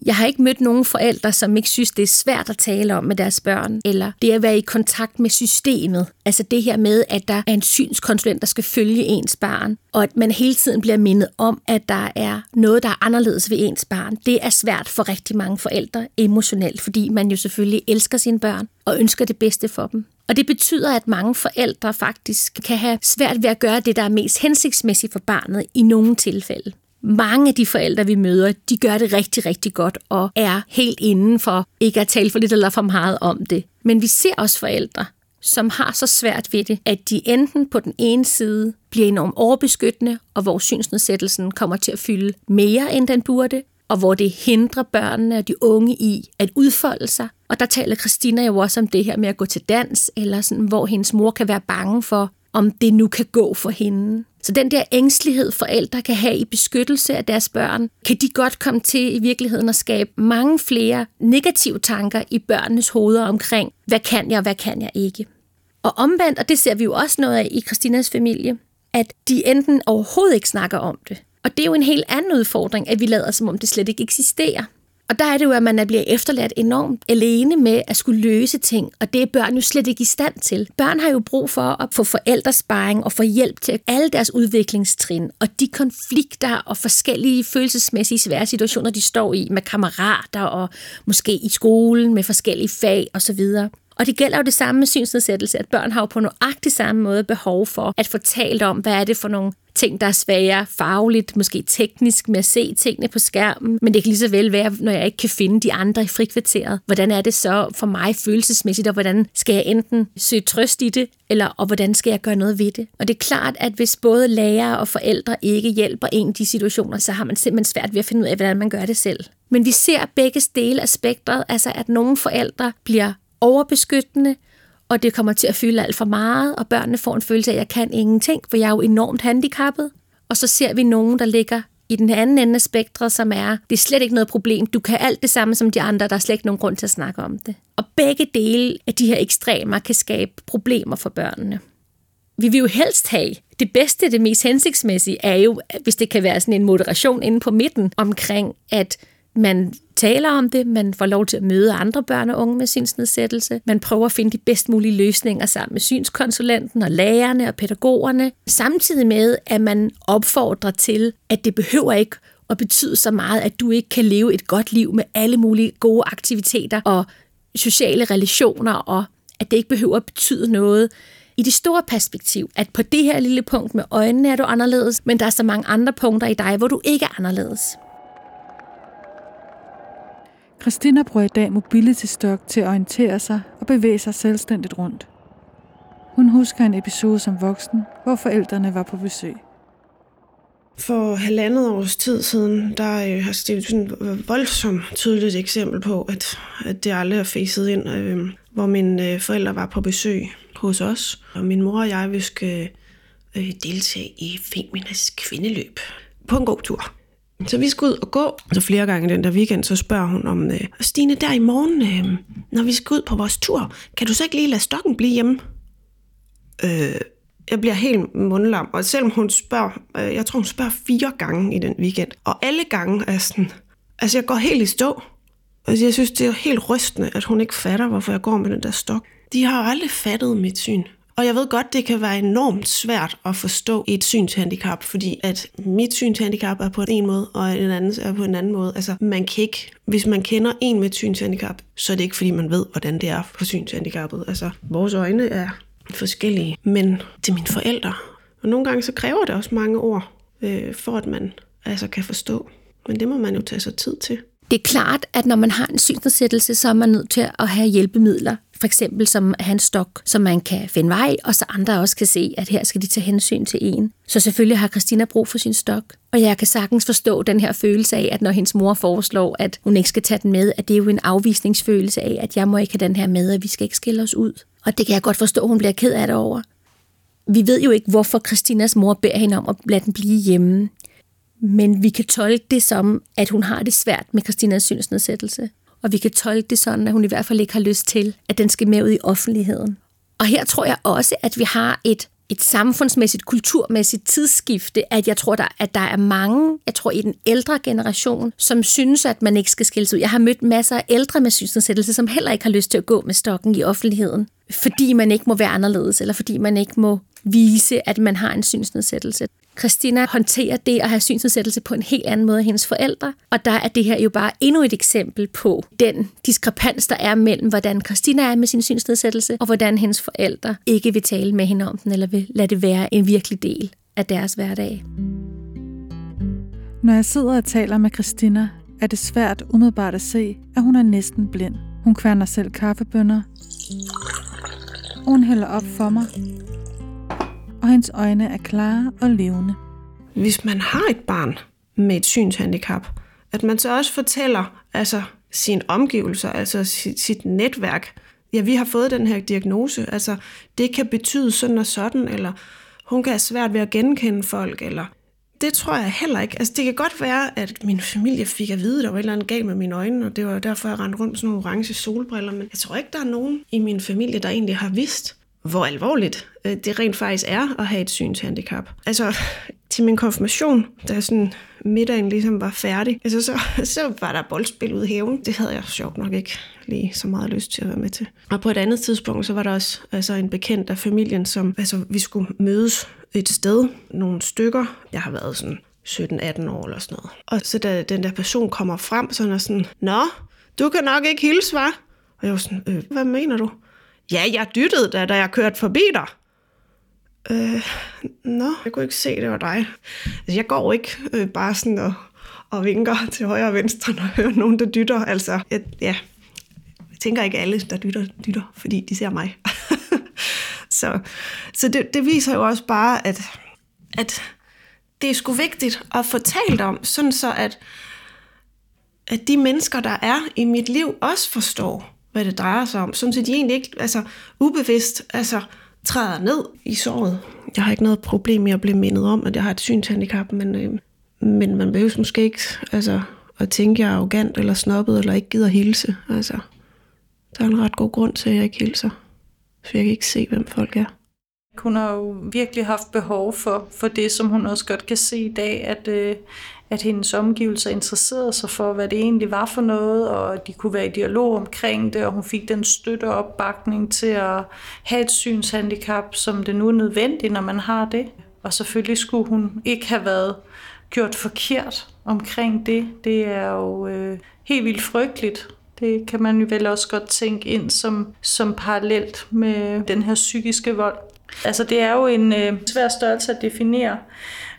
Jeg har ikke mødt nogen forældre, som ikke synes, det er svært at tale om med deres børn, eller det at være i kontakt med systemet. Altså det her med, at der er en synskonsulent, der skal følge ens barn, og at man hele tiden bliver mindet om, at der er noget, der er anderledes ved ens barn. Det er svært for rigtig mange forældre emotionelt, fordi man jo selvfølgelig elsker sine børn og ønsker det bedste for dem. Og det betyder, at mange forældre faktisk kan have svært ved at gøre det, der er mest hensigtsmæssigt for barnet i nogle tilfælde mange af de forældre, vi møder, de gør det rigtig, rigtig godt og er helt inden for ikke at tale for lidt eller for meget om det. Men vi ser også forældre, som har så svært ved det, at de enten på den ene side bliver enormt overbeskyttende, og hvor synsnedsættelsen kommer til at fylde mere, end den burde, og hvor det hindrer børnene og de unge i at udfolde sig. Og der taler Christina jo også om det her med at gå til dans, eller sådan, hvor hendes mor kan være bange for, om det nu kan gå for hende. Så den der ængstelighed, forældre kan have i beskyttelse af deres børn, kan de godt komme til i virkeligheden at skabe mange flere negative tanker i børnenes hoveder omkring, hvad kan jeg, hvad kan jeg ikke. Og omvendt, og det ser vi jo også noget af i Christinas familie, at de enten overhovedet ikke snakker om det. Og det er jo en helt anden udfordring, at vi lader som om det slet ikke eksisterer. Og der er det jo, at man bliver efterladt enormt alene med at skulle løse ting, og det er børn jo slet ikke i stand til. Børn har jo brug for at få forældresparing og få hjælp til alle deres udviklingstrin, og de konflikter og forskellige følelsesmæssige svære situationer, de står i med kammerater og måske i skolen med forskellige fag osv. Og det gælder jo det samme med synsnedsættelse, at børn har jo på nøjagtig samme måde behov for at få talt om, hvad er det for nogle ting, der er svære fagligt, måske teknisk med at se tingene på skærmen, men det kan lige så vel være, når jeg ikke kan finde de andre i frikvarteret. Hvordan er det så for mig følelsesmæssigt, og hvordan skal jeg enten søge trøst i det, eller og hvordan skal jeg gøre noget ved det? Og det er klart, at hvis både lærere og forældre ikke hjælper en i de situationer, så har man simpelthen svært ved at finde ud af, hvordan man gør det selv. Men vi ser begge dele af spektret, altså at nogle forældre bliver overbeskyttende, og det kommer til at fylde alt for meget, og børnene får en følelse af, at jeg kan ingenting, for jeg er jo enormt handicappet. Og så ser vi nogen, der ligger i den anden ende af spektret, som er, det er slet ikke noget problem, du kan alt det samme som de andre, der er slet ikke nogen grund til at snakke om det. Og begge dele af de her ekstremer kan skabe problemer for børnene. Vi vil jo helst have, det bedste, det mest hensigtsmæssige, er jo, hvis det kan være sådan en moderation inde på midten omkring, at man taler om det, man får lov til at møde andre børn og unge med synsnedsættelse, man prøver at finde de bedst mulige løsninger sammen med synskonsulenten og lærerne og pædagogerne, samtidig med, at man opfordrer til, at det behøver ikke at betyde så meget, at du ikke kan leve et godt liv med alle mulige gode aktiviteter og sociale relationer, og at det ikke behøver at betyde noget. I det store perspektiv, at på det her lille punkt med øjnene er du anderledes, men der er så mange andre punkter i dig, hvor du ikke er anderledes. Christina bruger i dag Mobility stok til at orientere sig og bevæge sig selvstændigt rundt. Hun husker en episode som voksen, hvor forældrene var på besøg. For halvandet års tid siden, der øh, har stillet sådan et voldsomt tydeligt eksempel på, at, at det aldrig er facet ind, øh, hvor mine øh, forældre var på besøg hos os, og min mor og jeg, vi skal øh, deltage i Feminas kvindeløb på en god tur. Så vi skal ud og gå. Så flere gange den der weekend, så spørger hun om, øh, Stine, der i morgen, øh, når vi skal ud på vores tur, kan du så ikke lige lade stokken blive hjemme? Øh, jeg bliver helt mundlam, og selvom hun spørger, øh, jeg tror hun spørger fire gange i den weekend, og alle gange er sådan, altså jeg går helt i stå. Altså jeg synes, det er helt rystende, at hun ikke fatter, hvorfor jeg går med den der stok. De har aldrig fattet mit syn. Og jeg ved godt, det kan være enormt svært at forstå et synshandicap, fordi at mit synshandicap er på en måde, og en andens er på en anden måde. Altså, man kan ikke, hvis man kender en med et synshandicap, så er det ikke, fordi man ved, hvordan det er for synshandicappet. Altså, vores øjne er forskellige, men til mine forældre. Og nogle gange så kræver det også mange ord, øh, for at man altså kan forstå. Men det må man jo tage sig tid til. Det er klart, at når man har en synsnedsættelse, så er man nødt til at have hjælpemidler. For eksempel som hans stok, som man kan finde vej, og så andre også kan se, at her skal de tage hensyn til en. Så selvfølgelig har Christina brug for sin stok. Og jeg kan sagtens forstå den her følelse af, at når hendes mor foreslår, at hun ikke skal tage den med, at det er jo en afvisningsfølelse af, at jeg må ikke have den her med, og vi skal ikke skille os ud. Og det kan jeg godt forstå, at hun bliver ked af det over. Vi ved jo ikke, hvorfor Christinas mor beder hende om at lade den blive hjemme. Men vi kan tolke det som, at hun har det svært med Christinas synsnedsættelse. Og vi kan tolke det sådan, at hun i hvert fald ikke har lyst til, at den skal med ud i offentligheden. Og her tror jeg også, at vi har et, et samfundsmæssigt, kulturmæssigt tidsskifte, at jeg tror, der, at der er mange, jeg tror i den ældre generation, som synes, at man ikke skal skilles ud. Jeg har mødt masser af ældre med synsnedsættelse, som heller ikke har lyst til at gå med stokken i offentligheden, fordi man ikke må være anderledes, eller fordi man ikke må vise, at man har en synsnedsættelse. Christina håndterer det at have synsnedsættelse på en helt anden måde end hendes forældre, og der er det her jo bare endnu et eksempel på den diskrepans, der er mellem, hvordan Christina er med sin synsnedsættelse, og hvordan hendes forældre ikke vil tale med hende om den, eller vil lade det være en virkelig del af deres hverdag. Når jeg sidder og taler med Christina, er det svært umiddelbart at se, at hun er næsten blind. Hun kværner selv kaffebønder, hun hælder op for mig, og hendes øjne er klare og levende. Hvis man har et barn med et synshandicap, at man så også fortæller altså sine omgivelser, altså sit, sit netværk, ja, vi har fået den her diagnose, altså det kan betyde sådan og sådan, eller hun kan have svært ved at genkende folk, eller det tror jeg heller ikke. Altså, det kan godt være, at min familie fik at vide, at der var et eller andet galt med mine øjne, og det var derfor, jeg rendte rundt med sådan nogle orange solbriller. Men jeg tror ikke, der er nogen i min familie, der egentlig har vidst, hvor alvorligt øh, det rent faktisk er at have et synshandicap. Altså, til min konfirmation, da sådan middagen ligesom var færdig, altså så, så var der boldspil ude i haven. Det havde jeg sjovt nok ikke lige så meget lyst til at være med til. Og på et andet tidspunkt, så var der også altså en bekendt af familien, som altså, vi skulle mødes et sted, nogle stykker. Jeg har været sådan 17-18 år eller sådan noget. Og så da den der person kommer frem, så er sådan, Nå, du kan nok ikke hilse, var? Og jeg var sådan, øh, hvad mener du? Ja, jeg dyttede da, da jeg kørte forbi dig. Øh, nå, jeg kunne ikke se, det var dig. Altså, jeg går ikke øh, bare sådan og, og vinker til højre og venstre, når jeg hører nogen, der dytter. Altså, jeg, ja, jeg tænker ikke alle, der dytter, dytter, fordi de ser mig. så så det, det viser jo også bare, at, at det er sgu vigtigt at få talt om, sådan så at, at de mennesker, der er i mit liv, også forstår, hvad det drejer sig om. Sådan set de egentlig ikke altså, ubevidst altså, træder ned i såret. Jeg har ikke noget problem med at blive mindet om, at jeg har et synshandicap, men, øh, men man behøver måske ikke altså, at tænke, at jeg er arrogant eller snobbet eller ikke gider hilse. Altså, der er en ret god grund til, at jeg ikke hilser. For jeg kan ikke se, hvem folk er. Hun har jo virkelig haft behov for, for det, som hun også godt kan se i dag, at, øh, at hendes omgivelser interesserede sig for, hvad det egentlig var for noget, og de kunne være i dialog omkring det, og hun fik den støtte og opbakning til at have et synshandicap, som det nu er nødvendigt, når man har det. Og selvfølgelig skulle hun ikke have været gjort forkert omkring det. Det er jo øh, helt vildt frygteligt. Det kan man jo vel også godt tænke ind som, som parallelt med den her psykiske vold. Altså det er jo en øh, svær størrelse at definere,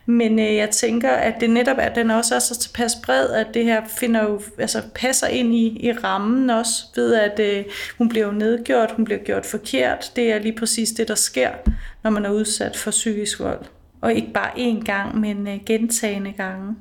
men øh, jeg tænker, at det netop er, at den også er så tilpas bred, at det her finder jo, altså, passer ind i, i rammen også, ved at øh, hun bliver jo nedgjort, hun bliver gjort forkert. Det er lige præcis det, der sker, når man er udsat for psykisk vold. Og ikke bare én gang, men øh, gentagende gange.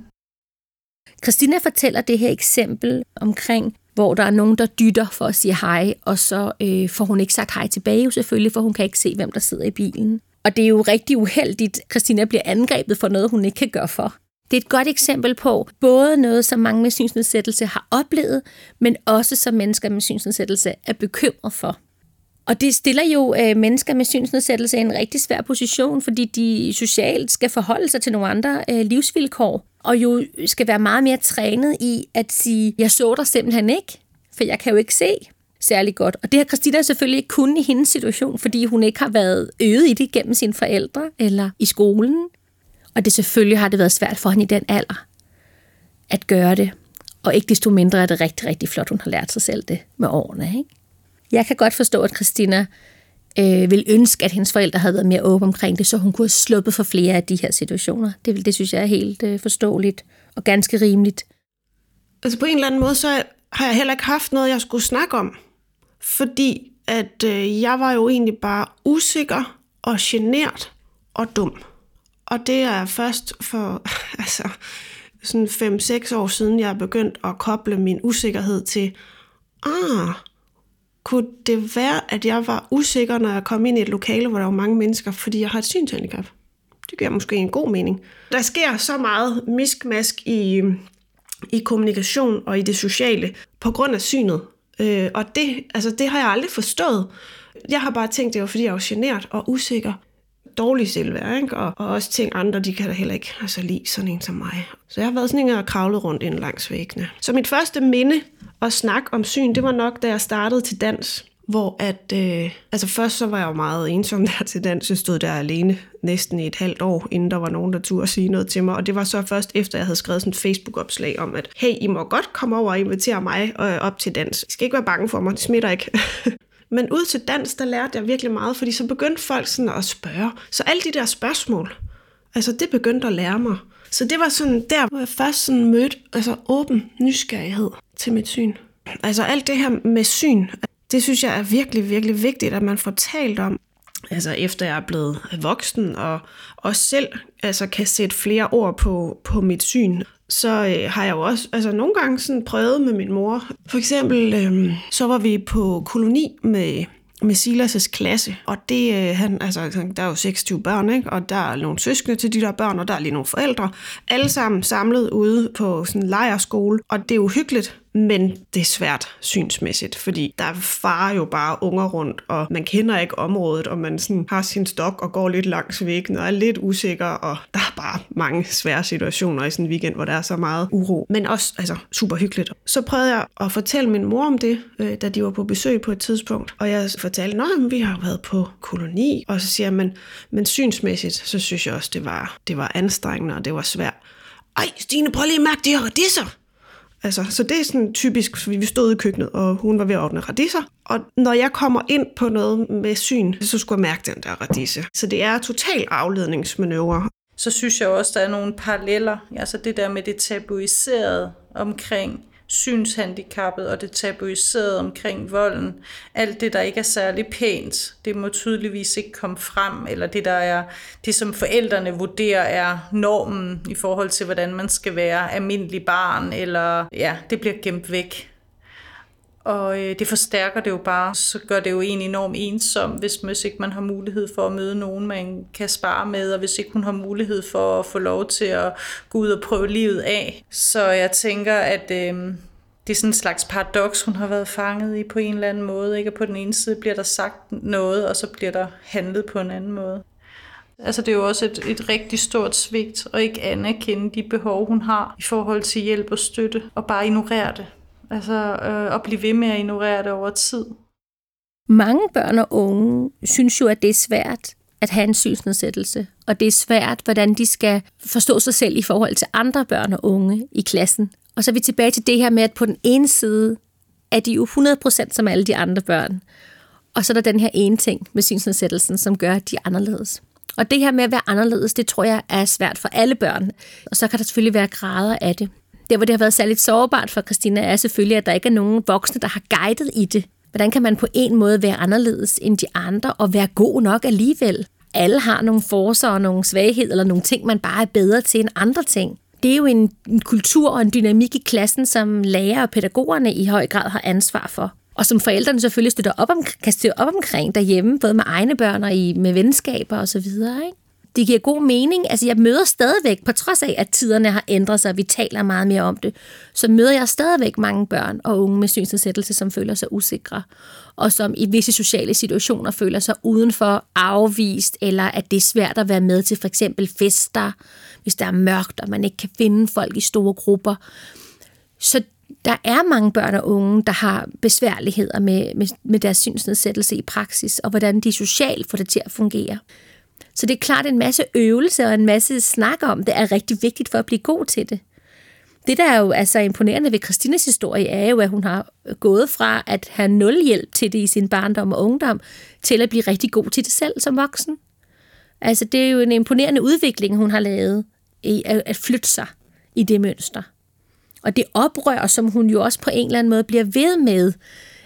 Christina fortæller det her eksempel omkring, hvor der er nogen, der dytter for at sige hej, og så øh, får hun ikke sagt hej tilbage selvfølgelig, for hun kan ikke se, hvem der sidder i bilen. Og det er jo rigtig uheldigt, Christina bliver angrebet for noget, hun ikke kan gøre for. Det er et godt eksempel på både noget, som mange med synsnedsættelse har oplevet, men også som mennesker med synsnedsættelse er bekymret for. Og det stiller jo øh, mennesker med synsnedsættelse i en rigtig svær position, fordi de socialt skal forholde sig til nogle andre øh, livsvilkår, og jo skal være meget mere trænet i at sige, jeg så dig simpelthen ikke, for jeg kan jo ikke se særlig godt. Og det har Christina selvfølgelig ikke kun i hendes situation, fordi hun ikke har været øget i det gennem sine forældre eller i skolen. Og det selvfølgelig har det været svært for hende i den alder at gøre det. Og ikke desto mindre er det rigtig, rigtig flot, hun har lært sig selv det med årene. Ikke? Jeg kan godt forstå, at Christina øh, vil ønske, at hendes forældre havde været mere åbne omkring det, så hun kunne have sluppet for flere af de her situationer. Det, det synes jeg er helt øh, forståeligt og ganske rimeligt. Altså på en eller anden måde, så har jeg heller ikke haft noget, jeg skulle snakke om. Fordi at øh, jeg var jo egentlig bare usikker og genert og dum. Og det er først for altså, sådan 5-6 år siden, jeg er begyndt at koble min usikkerhed til, ah, kunne det være, at jeg var usikker, når jeg kom ind i et lokale, hvor der var mange mennesker, fordi jeg har et synshandicap? Det giver måske en god mening. Der sker så meget miskmask i, i kommunikation og i det sociale på grund af synet. Øh, og det, altså, det har jeg aldrig forstået. Jeg har bare tænkt, det var fordi, jeg var genert og usikker. Dårlig selvværd, ikke? Og, og også tænkt, andre de kan da heller ikke altså, lide sådan en som mig. Så jeg har været sådan en, og kravlet rundt ind langs væggene. Så mit første minde og snak om syn, det var nok, da jeg startede til dans. Hvor at, øh, altså først så var jeg jo meget ensom der til dans. Jeg stod der alene næsten i et halvt år, inden der var nogen, der turde sige noget til mig. Og det var så først efter, jeg havde skrevet sådan et Facebook-opslag om, at hey, I må godt komme over og invitere mig øh, op til dans. I skal ikke være bange for mig, det smitter ikke. Men ud til dans, der lærte jeg virkelig meget, fordi så begyndte folk sådan at spørge. Så alle de der spørgsmål, altså det begyndte at lære mig. Så det var sådan der, hvor jeg først sådan mødte altså åben nysgerrighed til mit syn. Altså alt det her med syn, det synes jeg er virkelig, virkelig vigtigt, at man får talt om. Altså efter jeg er blevet voksen og også selv altså, kan sætte flere ord på, på mit syn, så øh, har jeg jo også altså, nogle gange sådan prøvet med min mor. For eksempel øh, så var vi på koloni med med Silas' klasse, og det, øh, han, altså, der er jo 26 børn, ikke? og der er nogle søskende til de der børn, og der er lige nogle forældre, alle sammen samlet ude på sådan en lejerskole, og det er jo hyggeligt, men det er svært synsmæssigt, fordi der farer jo bare unger rundt, og man kender ikke området, og man sådan har sin stok og går lidt langs væggen og er lidt usikker, og der er bare mange svære situationer i sådan en weekend, hvor der er så meget uro, men også altså, super hyggeligt. Så prøvede jeg at fortælle min mor om det, øh, da de var på besøg på et tidspunkt, og jeg fortalte, at vi har været på koloni, og så siger man, men, synsmæssigt, så synes jeg også, det var, det var anstrengende, og det var svært. Ej, Stine, prøv lige at mærke de her radisser. Altså, så det er sådan typisk, fordi vi stod i køkkenet, og hun var ved at ordne radiser. Og når jeg kommer ind på noget med syn, så skulle jeg mærke den der radise. Så det er total afledningsmanøvre. Så synes jeg også, der er nogle paralleller. Altså det der med det tabuiserede omkring synshandicappet og det tabuiserede omkring volden. Alt det, der ikke er særlig pænt, det må tydeligvis ikke komme frem, eller det, der er det, som forældrene vurderer er normen i forhold til, hvordan man skal være almindelig barn, eller ja, det bliver gemt væk. Og øh, det forstærker det jo bare, så gør det jo en enorm ensom, hvis, hvis ikke man har mulighed for at møde nogen, man kan spare med, og hvis ikke hun har mulighed for at få lov til at gå ud og prøve livet af. Så jeg tænker, at øh, det er sådan en slags paradoks, hun har været fanget i på en eller anden måde. Ikke? Og på den ene side bliver der sagt noget, og så bliver der handlet på en anden måde. Altså det er jo også et, et rigtig stort svigt at ikke anerkende de behov, hun har i forhold til hjælp og støtte, og bare ignorere det. Altså øh, at blive ved med at ignorere det over tid. Mange børn og unge synes jo, at det er svært at have en synsnedsættelse, og det er svært, hvordan de skal forstå sig selv i forhold til andre børn og unge i klassen. Og så er vi tilbage til det her med, at på den ene side er de jo 100% som alle de andre børn, og så er der den her ene ting med synsnedsættelsen, som gør, at de er anderledes. Og det her med at være anderledes, det tror jeg er svært for alle børn. Og så kan der selvfølgelig være grader af det. Der, hvor det har været særligt sårbart for Christina, er selvfølgelig, at der ikke er nogen voksne, der har guidet i det. Hvordan kan man på en måde være anderledes end de andre og være god nok alligevel? alle har nogle forser og nogle svagheder, eller nogle ting, man bare er bedre til end andre ting. Det er jo en, en kultur og en dynamik i klassen, som lærer og pædagogerne i høj grad har ansvar for. Og som forældrene selvfølgelig støtter op om, kan støtte op omkring derhjemme, både med egne børn og i, med venskaber osv. Ikke? Det giver god mening. Altså, jeg møder stadigvæk, på trods af, at tiderne har ændret sig, og vi taler meget mere om det, så møder jeg stadigvæk mange børn og unge med synsnedsættelse, som føler sig usikre, og som i visse sociale situationer føler sig udenfor afvist, eller at det er svært at være med til for eksempel fester, hvis der er mørkt, og man ikke kan finde folk i store grupper. Så der er mange børn og unge, der har besværligheder med, med, med deres synsnedsættelse i praksis, og hvordan de socialt får det til at fungere. Så det er klart, en masse øvelse og en masse snak om det er rigtig vigtigt for at blive god til det. Det, der er jo altså imponerende ved Christines historie, er jo, at hun har gået fra at have nul hjælp til det i sin barndom og ungdom, til at blive rigtig god til det selv som voksen. Altså, det er jo en imponerende udvikling, hun har lavet i at flytte sig i det mønster. Og det oprør, som hun jo også på en eller anden måde bliver ved med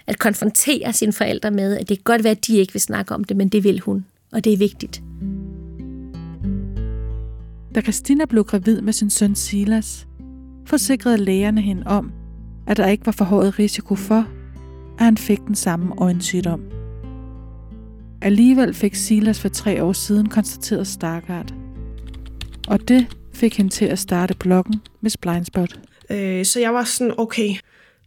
at konfrontere sine forældre med, at det kan godt være, at de ikke vil snakke om det, men det vil hun, og det er vigtigt. Da Christina blev gravid med sin søn Silas, forsikrede lægerne hende om, at der ikke var forhøjet risiko for, at han fik den samme øjensygdom. Alligevel fik Silas for tre år siden konstateret Stargardt. Og det fik hende til at starte bloggen med Blindspot. Øh, så jeg var sådan, okay,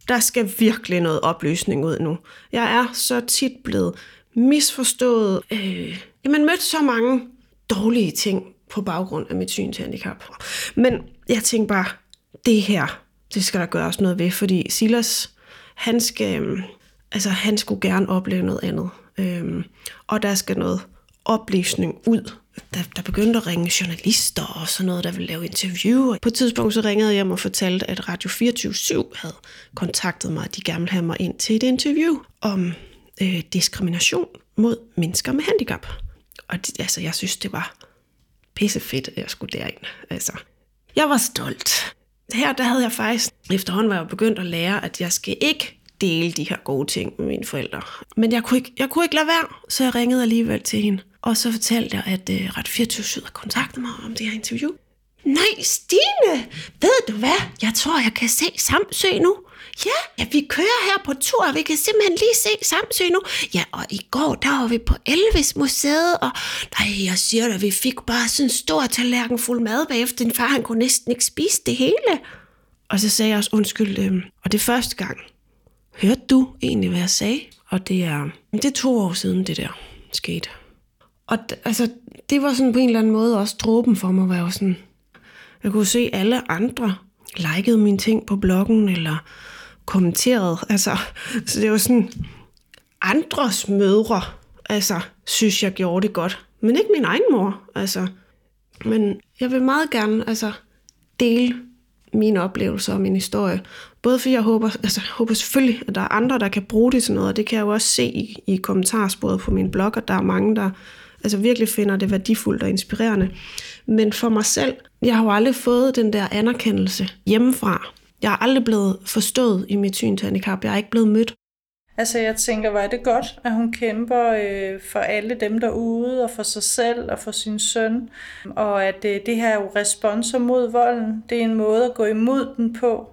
der skal virkelig noget opløsning ud nu. Jeg er så tit blevet misforstået. Øh, man mødte så mange dårlige ting på baggrund af mit synshandicap. Men jeg tænkte bare, det her, det skal der gøres noget ved, fordi Silas, han skal, øhm, altså han skulle gerne opleve noget andet. Øhm, og der skal noget oplysning ud. Der, der begyndte at ringe journalister og sådan noget, der ville lave interview. På et tidspunkt så ringede jeg hjem og fortalte, at Radio 24 havde kontaktet mig, at de gerne ville have mig ind til et interview om øh, diskrimination mod mennesker med handicap. Og det, altså, jeg synes, det var pisse fedt, at jeg skulle derind. Altså, jeg var stolt. Her der havde jeg faktisk, efterhånden var jeg begyndt at lære, at jeg skal ikke dele de her gode ting med mine forældre. Men jeg kunne ikke, jeg kunne ikke lade være, så jeg ringede alligevel til hende. Og så fortalte jeg, at øh, Ret 24 havde kontaktet mig om det her interview. Nej, Stine, ved du hvad? Jeg tror, jeg kan se Samsø nu. Ja, ja, vi kører her på tur, vi kan simpelthen lige se Samsø nu. Ja, og i går, der var vi på Elvis Museet, og nej, jeg siger dig, vi fik bare sådan en stor tallerken fuld mad bagefter. Din far, han kunne næsten ikke spise det hele. Og så sagde jeg også, undskyld, øh, og det er første gang. Hørte du egentlig, hvad jeg sagde? Og det er, det er to år siden, det der skete. Og altså, det var sådan på en eller anden måde også dråben for mig, var jo sådan, jeg kunne se alle andre likede mine ting på bloggen, eller kommenteret. Altså, så det var sådan, andres mødre, altså, synes jeg gjorde det godt. Men ikke min egen mor, altså. Men jeg vil meget gerne, altså, dele mine oplevelser og min historie. Både fordi jeg håber, altså, jeg håber selvfølgelig, at der er andre, der kan bruge det til noget, og det kan jeg jo også se i, i kommentarsporet på min blog, at der er mange, der altså virkelig finder det værdifuldt og inspirerende. Men for mig selv, jeg har jo aldrig fået den der anerkendelse hjemmefra. Jeg er aldrig blevet forstået i mit synshandicap. Jeg er ikke blevet mødt. Altså jeg tænker, hvor er det godt, at hun kæmper øh, for alle dem derude, og for sig selv og for sin søn. Og at øh, det her er jo responser mod volden. Det er en måde at gå imod den på,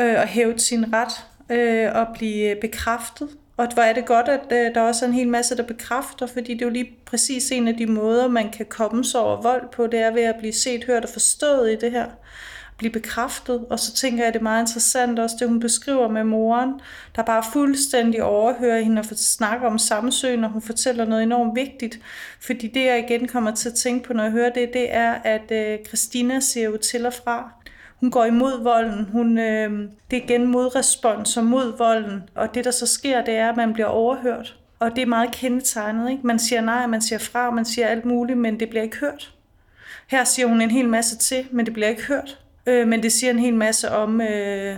øh, og hæve sin ret øh, og blive øh, bekræftet. Og hvor er det godt, at øh, der også er en hel masse, der bekræfter, fordi det er jo lige præcis en af de måder, man kan komme sig over vold på, det er ved at blive set, hørt og forstået i det her blive bekræftet. Og så tænker jeg, at det er meget interessant også det, hun beskriver med moren, der bare fuldstændig overhører hende og snakker om samsø, når hun fortæller noget enormt vigtigt. Fordi det, jeg igen kommer til at tænke på, når jeg hører det, det er, at øh, Christina ser jo til og fra. Hun går imod volden. Hun, øh, det er igen modrespons og mod volden. Og det, der så sker, det er, at man bliver overhørt. Og det er meget kendetegnet. Ikke? Man siger nej, man siger fra, man siger alt muligt, men det bliver ikke hørt. Her siger hun en hel masse til, men det bliver ikke hørt. Øh, men det siger en hel masse om, øh,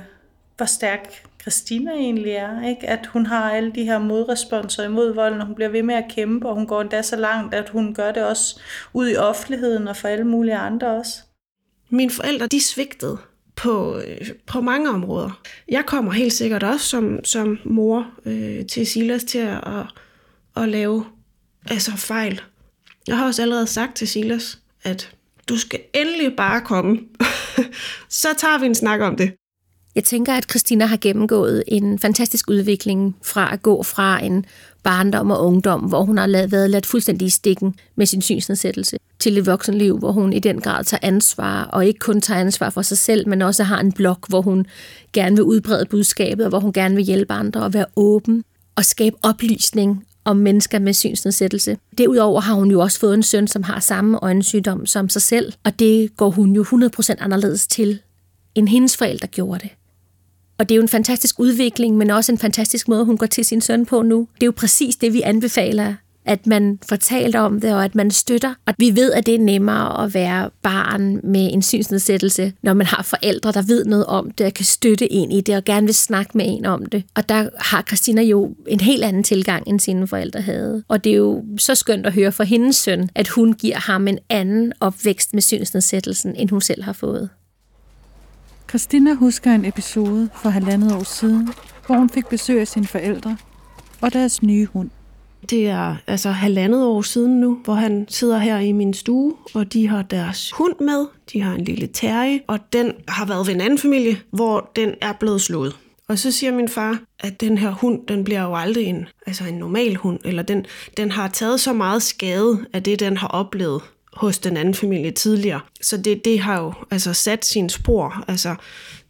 hvor stærk Christina egentlig er. Ikke? At hun har alle de her modresponser imod volden, og hun bliver ved med at kæmpe, og hun går endda så langt, at hun gør det også ud i offentligheden og for alle mulige andre også. Mine forældre, de svigtede på, øh, på mange områder. Jeg kommer helt sikkert også som, som mor øh, til Silas til at, at, at lave altså fejl. Jeg har også allerede sagt til Silas, at du skal endelig bare komme. så tager vi en snak om det. Jeg tænker, at Christina har gennemgået en fantastisk udvikling fra at gå fra en barndom og ungdom, hvor hun har været ladt fuldstændig i stikken med sin synsnedsættelse, til et voksenliv, hvor hun i den grad tager ansvar, og ikke kun tager ansvar for sig selv, men også har en blog, hvor hun gerne vil udbrede budskabet, og hvor hun gerne vil hjælpe andre og være åben og skabe oplysning om mennesker med synsnedsættelse. Derudover har hun jo også fået en søn, som har samme øjensygdom som sig selv, og det går hun jo 100% anderledes til, end hendes forældre gjorde det. Og det er jo en fantastisk udvikling, men også en fantastisk måde, hun går til sin søn på nu. Det er jo præcis det, vi anbefaler, at man fortæller om det, og at man støtter. Og vi ved, at det er nemmere at være barn med en synsnedsættelse, når man har forældre, der ved noget om det, og kan støtte en i det, og gerne vil snakke med en om det. Og der har Christina jo en helt anden tilgang, end sine forældre havde. Og det er jo så skønt at høre fra hendes søn, at hun giver ham en anden opvækst med synsnedsættelsen, end hun selv har fået. Christina husker en episode for halvandet år siden, hvor hun fik besøg af sine forældre og deres nye hund. Det er altså halvandet år siden nu, hvor han sidder her i min stue, og de har deres hund med. De har en lille terje, og den har været ved en anden familie, hvor den er blevet slået. Og så siger min far, at den her hund, den bliver jo aldrig en, altså en normal hund, eller den, den har taget så meget skade af det, den har oplevet hos den anden familie tidligere. Så det, det har jo altså sat sin spor. Altså,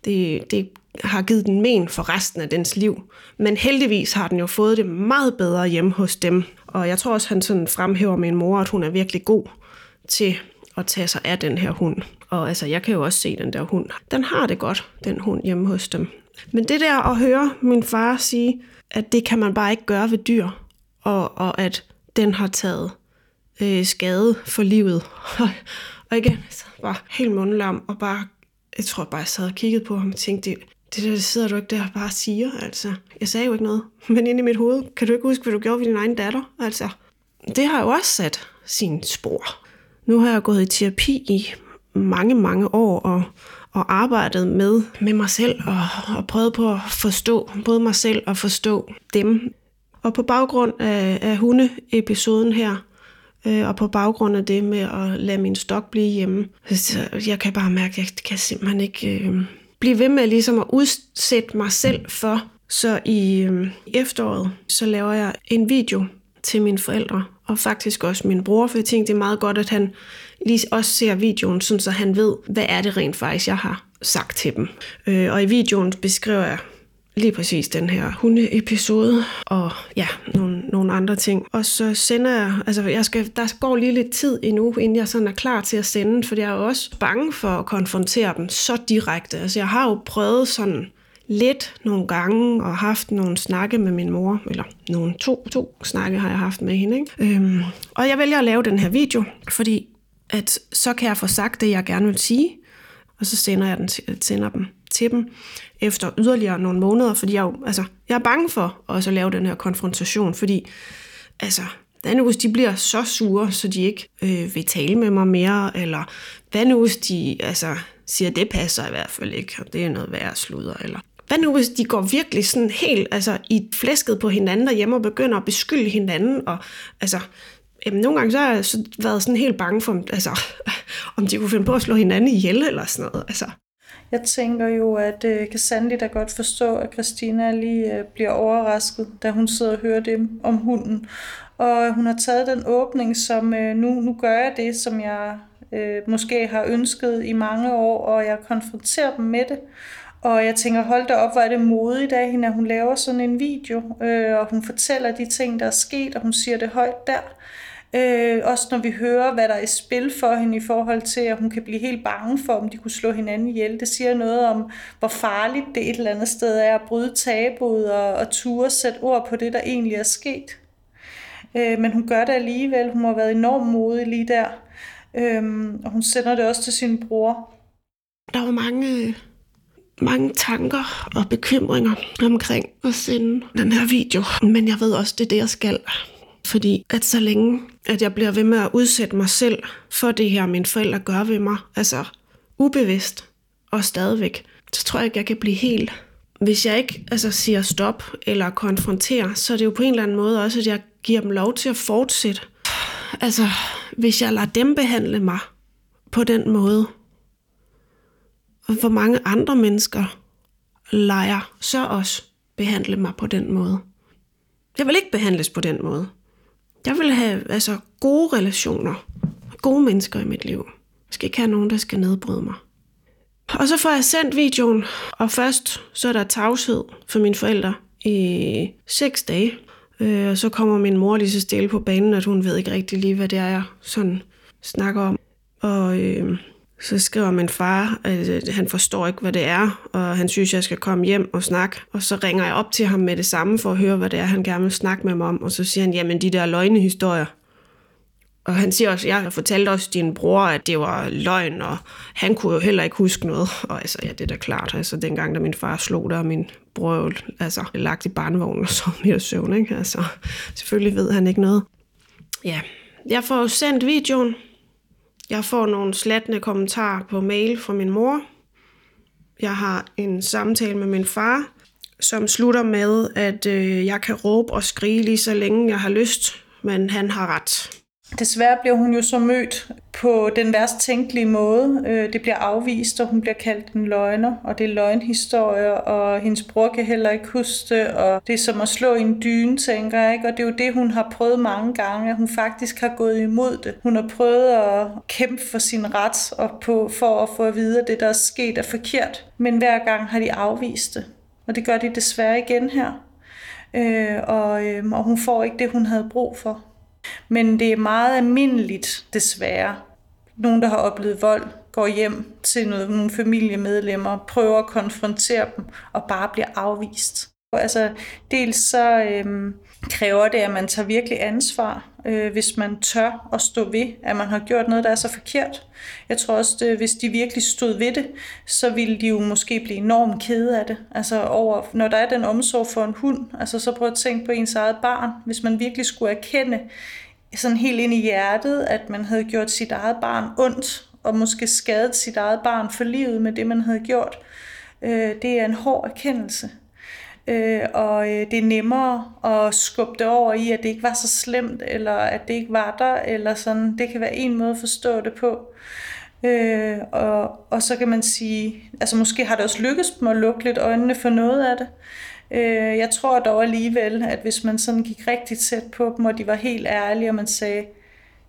det, det har givet den men for resten af dens liv. Men heldigvis har den jo fået det meget bedre hjemme hos dem. Og jeg tror også, han sådan fremhæver min mor, at hun er virkelig god til at tage sig af den her hund. Og altså, jeg kan jo også se den der hund. Den har det godt, den hund hjemme hos dem. Men det der at høre min far sige, at det kan man bare ikke gøre ved dyr, og, og at den har taget øh, skade for livet. og igen, altså, så var helt mundlam, og bare, jeg tror bare, jeg sad og kiggede på ham og tænkte, det, det der sidder du ikke der og bare siger, altså. Jeg sagde jo ikke noget, men inde i mit hoved, kan du ikke huske, hvad du gjorde ved din egen datter? Altså, det har jo også sat sin spor. Nu har jeg gået i terapi i mange, mange år, og, og arbejdet med, med mig selv, og, og prøvet på at forstå både mig selv og forstå dem. Og på baggrund af, af hundeepisoden her, øh, og på baggrund af det med at lade min stok blive hjemme, så jeg kan bare mærke, at jeg kan simpelthen ikke øh, blive ved med ligesom at udsætte mig selv for. Så i øh, efteråret, så laver jeg en video til mine forældre, og faktisk også min bror, for jeg tænkte, det er meget godt, at han lige også ser videoen, sådan så han ved, hvad er det rent faktisk, jeg har sagt til dem. Øh, og i videoen beskriver jeg lige præcis den her hundeepisode, og ja, nogle, nogle andre ting. Og så sender jeg, altså jeg skal, der går lige lidt tid endnu, inden jeg sådan er klar til at sende, for jeg er jo også bange for at konfrontere dem så direkte. Altså jeg har jo prøvet sådan lidt nogle gange og haft nogle snakke med min mor, eller nogle to, to snakke har jeg haft med hende. Ikke? Øhm, og jeg vælger at lave den her video, fordi at så kan jeg få sagt det, jeg gerne vil sige, og så sender jeg den sender dem til dem efter yderligere nogle måneder, fordi jeg, jo, altså, jeg er bange for også at lave den her konfrontation, fordi altså, hvad nu hvis de bliver så sure, så de ikke øh, vil tale med mig mere, eller hvad nu hvis de altså, siger, det passer i hvert fald ikke, og det er noget værre sludder, eller hvad nu hvis de går virkelig sådan helt altså, i flæsket på hinanden derhjemme og begynder at beskylde hinanden, og altså, Jamen, nogle gange så har jeg så været sådan helt bange for, altså, om de kunne finde på at slå hinanden ihjel eller sådan noget. Altså. Jeg tænker jo, at øh, kan Sandy da godt forstå, at Christina lige øh, bliver overrasket, da hun sidder og hører det om hunden. Og hun har taget den åbning, som øh, nu, nu gør jeg det, som jeg øh, måske har ønsket i mange år, og jeg konfronterer dem med det. Og jeg tænker, hold da op, hvor er det modigt af hende, at hun laver sådan en video, øh, og hun fortæller de ting, der er sket, og hun siger det højt der. Øh, også når vi hører, hvad der er i spil for hende i forhold til, at hun kan blive helt bange for, om de kunne slå hinanden ihjel. Det siger noget om, hvor farligt det et eller andet sted er at bryde tabuet og, og ture sætte ord på det, der egentlig er sket. Øh, men hun gør det alligevel. Hun har været enormt modig lige der. Øh, og hun sender det også til sin bror. Der var mange, mange tanker og bekymringer omkring at sende den her video. Men jeg ved også, det er det, jeg skal. Fordi at så længe, at jeg bliver ved med at udsætte mig selv for det her, mine forældre gør ved mig, altså ubevidst og stadigvæk, så tror jeg ikke, jeg kan blive helt. Hvis jeg ikke altså, siger stop eller konfronterer, så er det jo på en eller anden måde også, at jeg giver dem lov til at fortsætte. Altså, hvis jeg lader dem behandle mig på den måde, hvor mange andre mennesker leger så også behandle mig på den måde. Jeg vil ikke behandles på den måde. Jeg vil have altså, gode relationer, gode mennesker i mit liv. Jeg skal ikke have nogen, der skal nedbryde mig. Og så får jeg sendt videoen, og først så er der tavshed for mine forældre i seks dage. Øh, og så kommer min mor lige så stille på banen, at hun ved ikke rigtig lige, hvad det er, jeg sådan snakker om. Og øh, så skriver min far, at øh, han forstår ikke, hvad det er, og han synes, jeg skal komme hjem og snakke. Og så ringer jeg op til ham med det samme for at høre, hvad det er, han gerne vil snakke med mig om. Og så siger han, jamen de der løgnehistorier, og han siger også, jeg fortalte også din bror, at det var løgn, og han kunne jo heller ikke huske noget. Og altså, ja, det er da klart. Altså, dengang, da min far slog der, og min bror jo, altså, lagt i barnevognen og så mere søvn, ikke? Altså, selvfølgelig ved han ikke noget. Ja, jeg får sendt videoen. Jeg får nogle slattende kommentarer på mail fra min mor. Jeg har en samtale med min far, som slutter med, at øh, jeg kan råbe og skrige lige så længe jeg har lyst, men han har ret. Desværre bliver hun jo så mødt på den værst tænkelige måde. Øh, det bliver afvist, og hun bliver kaldt en løgner, og det er løgnhistorier, og hendes bror kan heller ikke huske det, og det er som at slå i en dyne, tænker jeg. Ikke? Og det er jo det, hun har prøvet mange gange, at hun faktisk har gået imod det. Hun har prøvet at kæmpe for sin ret, og på, for at få at vide, at det, der er sket, er forkert. Men hver gang har de afvist det, og det gør de desværre igen her. Øh, og, øh, og hun får ikke det, hun havde brug for. Men det er meget almindeligt, desværre. Nogen, der har oplevet vold, går hjem til nogle familiemedlemmer, prøver at konfrontere dem og bare bliver afvist. Altså, dels så øhm, kræver det, at man tager virkelig ansvar, øh, hvis man tør at stå ved, at man har gjort noget, der er så forkert. Jeg tror også, at hvis de virkelig stod ved det, så ville de jo måske blive enormt kede af det. Altså over, når der er den omsorg for en hund, altså så prøv at tænke på ens eget barn. Hvis man virkelig skulle erkende sådan helt ind i hjertet, at man havde gjort sit eget barn ondt, og måske skadet sit eget barn for livet med det, man havde gjort, øh, det er en hård erkendelse øh, og øh, det er nemmere at skubbe det over i, at det ikke var så slemt, eller at det ikke var der, eller sådan. Det kan være en måde at forstå det på. Øh, og, og så kan man sige, altså måske har det også lykkes dem at lukke lidt øjnene for noget af det. Øh, jeg tror dog alligevel, at hvis man sådan gik rigtigt tæt på dem, og de var helt ærlige, og man sagde,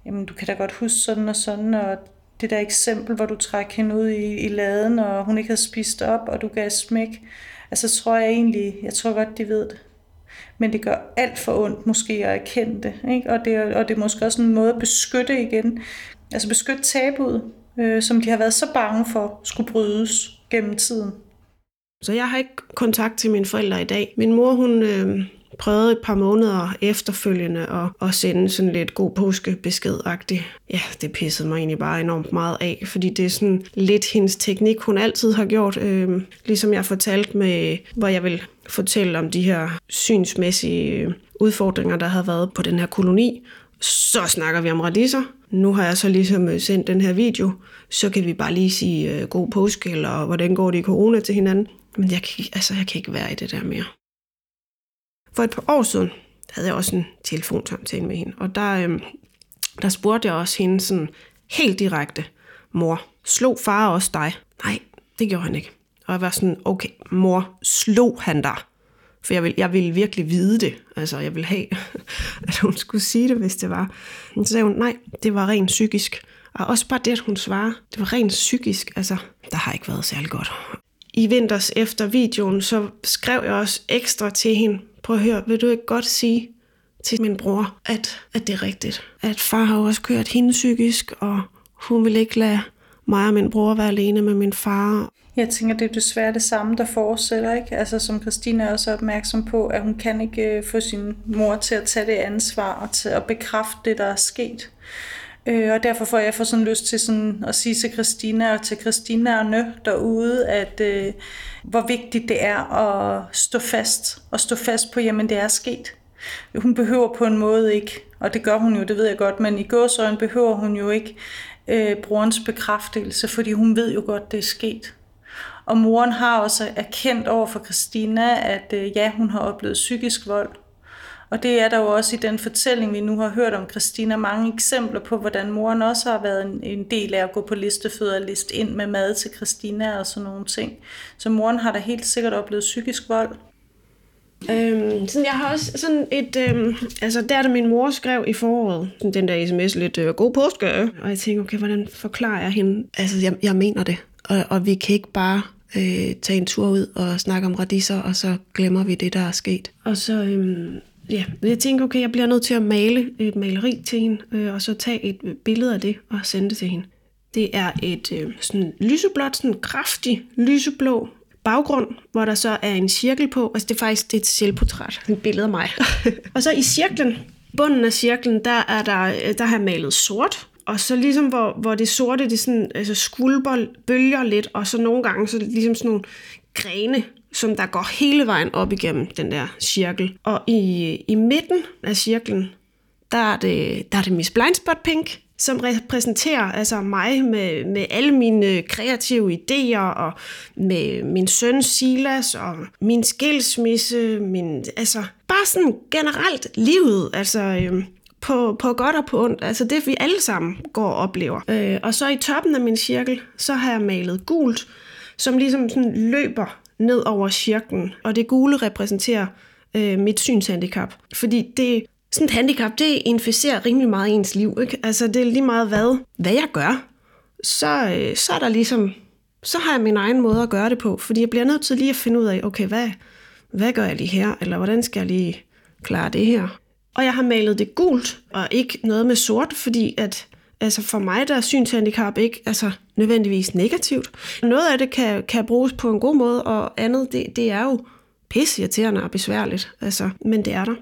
jamen du kan da godt huske sådan og sådan, og det der eksempel, hvor du trækker hende ud i, i laden, og hun ikke havde spist op, og du gav smæk, Altså tror jeg egentlig, jeg tror godt, de ved det. Men det gør alt for ondt måske at erkende det. Ikke? Og, det og det er måske også en måde at beskytte igen. Altså beskytte tabuet, øh, som de har været så bange for skulle brydes gennem tiden. Så jeg har ikke kontakt til mine forældre i dag. Min mor, hun øh, prøvede et par måneder efterfølgende at, at sende sådan lidt god påskebesked-agtigt. Ja, det pissede mig egentlig bare enormt meget af, fordi det er sådan lidt hendes teknik, hun altid har gjort. Øh, ligesom jeg fortalte med, hvor jeg vil fortælle om de her synsmæssige øh, udfordringer, der har været på den her koloni. Så snakker vi om radiser. Nu har jeg så ligesom øh, sendt den her video, så kan vi bare lige sige øh, god påske, eller hvordan går det i corona til hinanden. Men jeg kan, altså, jeg kan ikke være i det der mere. For et par år siden havde jeg også en telefonsamtale med hende, og der, øh, der spurgte jeg også hende sådan helt direkte, mor, slog far også dig? Nej, det gjorde han ikke. Og jeg var sådan, okay, mor, slog han dig? For jeg ville, jeg ville virkelig vide det. Altså, jeg ville have, at hun skulle sige det, hvis det var. Men så sagde hun, nej, det var rent psykisk. Og også bare det, at hun svarer, det var rent psykisk. Altså, der har ikke været særlig godt. I vinters efter videoen, så skrev jeg også ekstra til hende, prøv at høre, vil du ikke godt sige til min bror, at, at det er rigtigt? At far har også kørt hende psykisk, og hun vil ikke lade mig og min bror være alene med min far. Jeg tænker, det er desværre det samme, der fortsætter, ikke? Altså, som Christina er også opmærksom på, at hun kan ikke øh, få sin mor til at tage det ansvar og til at bekræfte det, der er sket. Øh, og derfor får jeg for sådan lyst til sådan at sige til Christina og til Christinerne derude, at øh, hvor vigtigt det er at stå fast, og stå fast på, jamen det er sket. Hun behøver på en måde ikke, og det gør hun jo, det ved jeg godt, men i gåsøjen behøver hun jo ikke øh, brorens bekræftelse, fordi hun ved jo godt, det er sket. Og moren har også erkendt over for Christina, at øh, ja, hun har oplevet psykisk vold, og det er der jo også i den fortælling, vi nu har hørt om Christina, mange eksempler på, hvordan moren også har været en, en del af at gå på listefødder og liste ind med mad til Christina og sådan nogle ting. Så moren har da helt sikkert oplevet psykisk vold. Øhm, sådan, jeg har også sådan et... Øhm, altså, der da min mor skrev i foråret, den der sms lidt, øh, god påske, og jeg tænkte, okay, hvordan forklarer jeg hende? Altså, jeg, jeg mener det, og, og vi kan ikke bare øh, tage en tur ud og snakke om radiser, og så glemmer vi det, der er sket. Og så, øhm, ja, jeg tænkte, okay, jeg bliver nødt til at male et maleri til hende, øh, og så tage et billede af det og sende det til hende. Det er et øh, sådan lyseblåt, sådan kraftig lyseblå baggrund, hvor der så er en cirkel på. Altså det er faktisk det er et selvportræt, et billede af mig. og så i cirklen, bunden af cirklen, der er der, der har jeg malet sort. Og så ligesom hvor, hvor det sorte, det sådan, altså skulper, bølger lidt, og så nogle gange så ligesom sådan nogle grene, som der går hele vejen op igennem den der cirkel. Og i, i midten af cirklen, der er det, der er det Miss Blindspot Pink, som repræsenterer altså mig med, med alle mine kreative idéer, og med min søn Silas, og min skilsmisse, min, altså bare sådan generelt livet, altså øhm, på, på godt og på ondt, altså det vi alle sammen går og oplever. Øh, og så i toppen af min cirkel, så har jeg malet gult, som ligesom sådan løber ned over cirklen, og det gule repræsenterer øh, mit synshandicap, fordi det sådan et handicap, det inficerer rimelig meget i ens liv. Ikke? Altså, det er lige meget, hvad, hvad jeg gør. Så, øh, så er der ligesom, så har jeg min egen måde at gøre det på, fordi jeg bliver nødt til lige at finde ud af, okay, hvad, hvad gør jeg lige her, eller hvordan skal jeg lige klare det her? Og jeg har malet det gult, og ikke noget med sort, fordi at altså for mig der er synshandicap ikke altså nødvendigvis negativt. Noget af det kan, kan bruges på en god måde, og andet, det, det er jo irriterende og besværligt, altså, men det er der.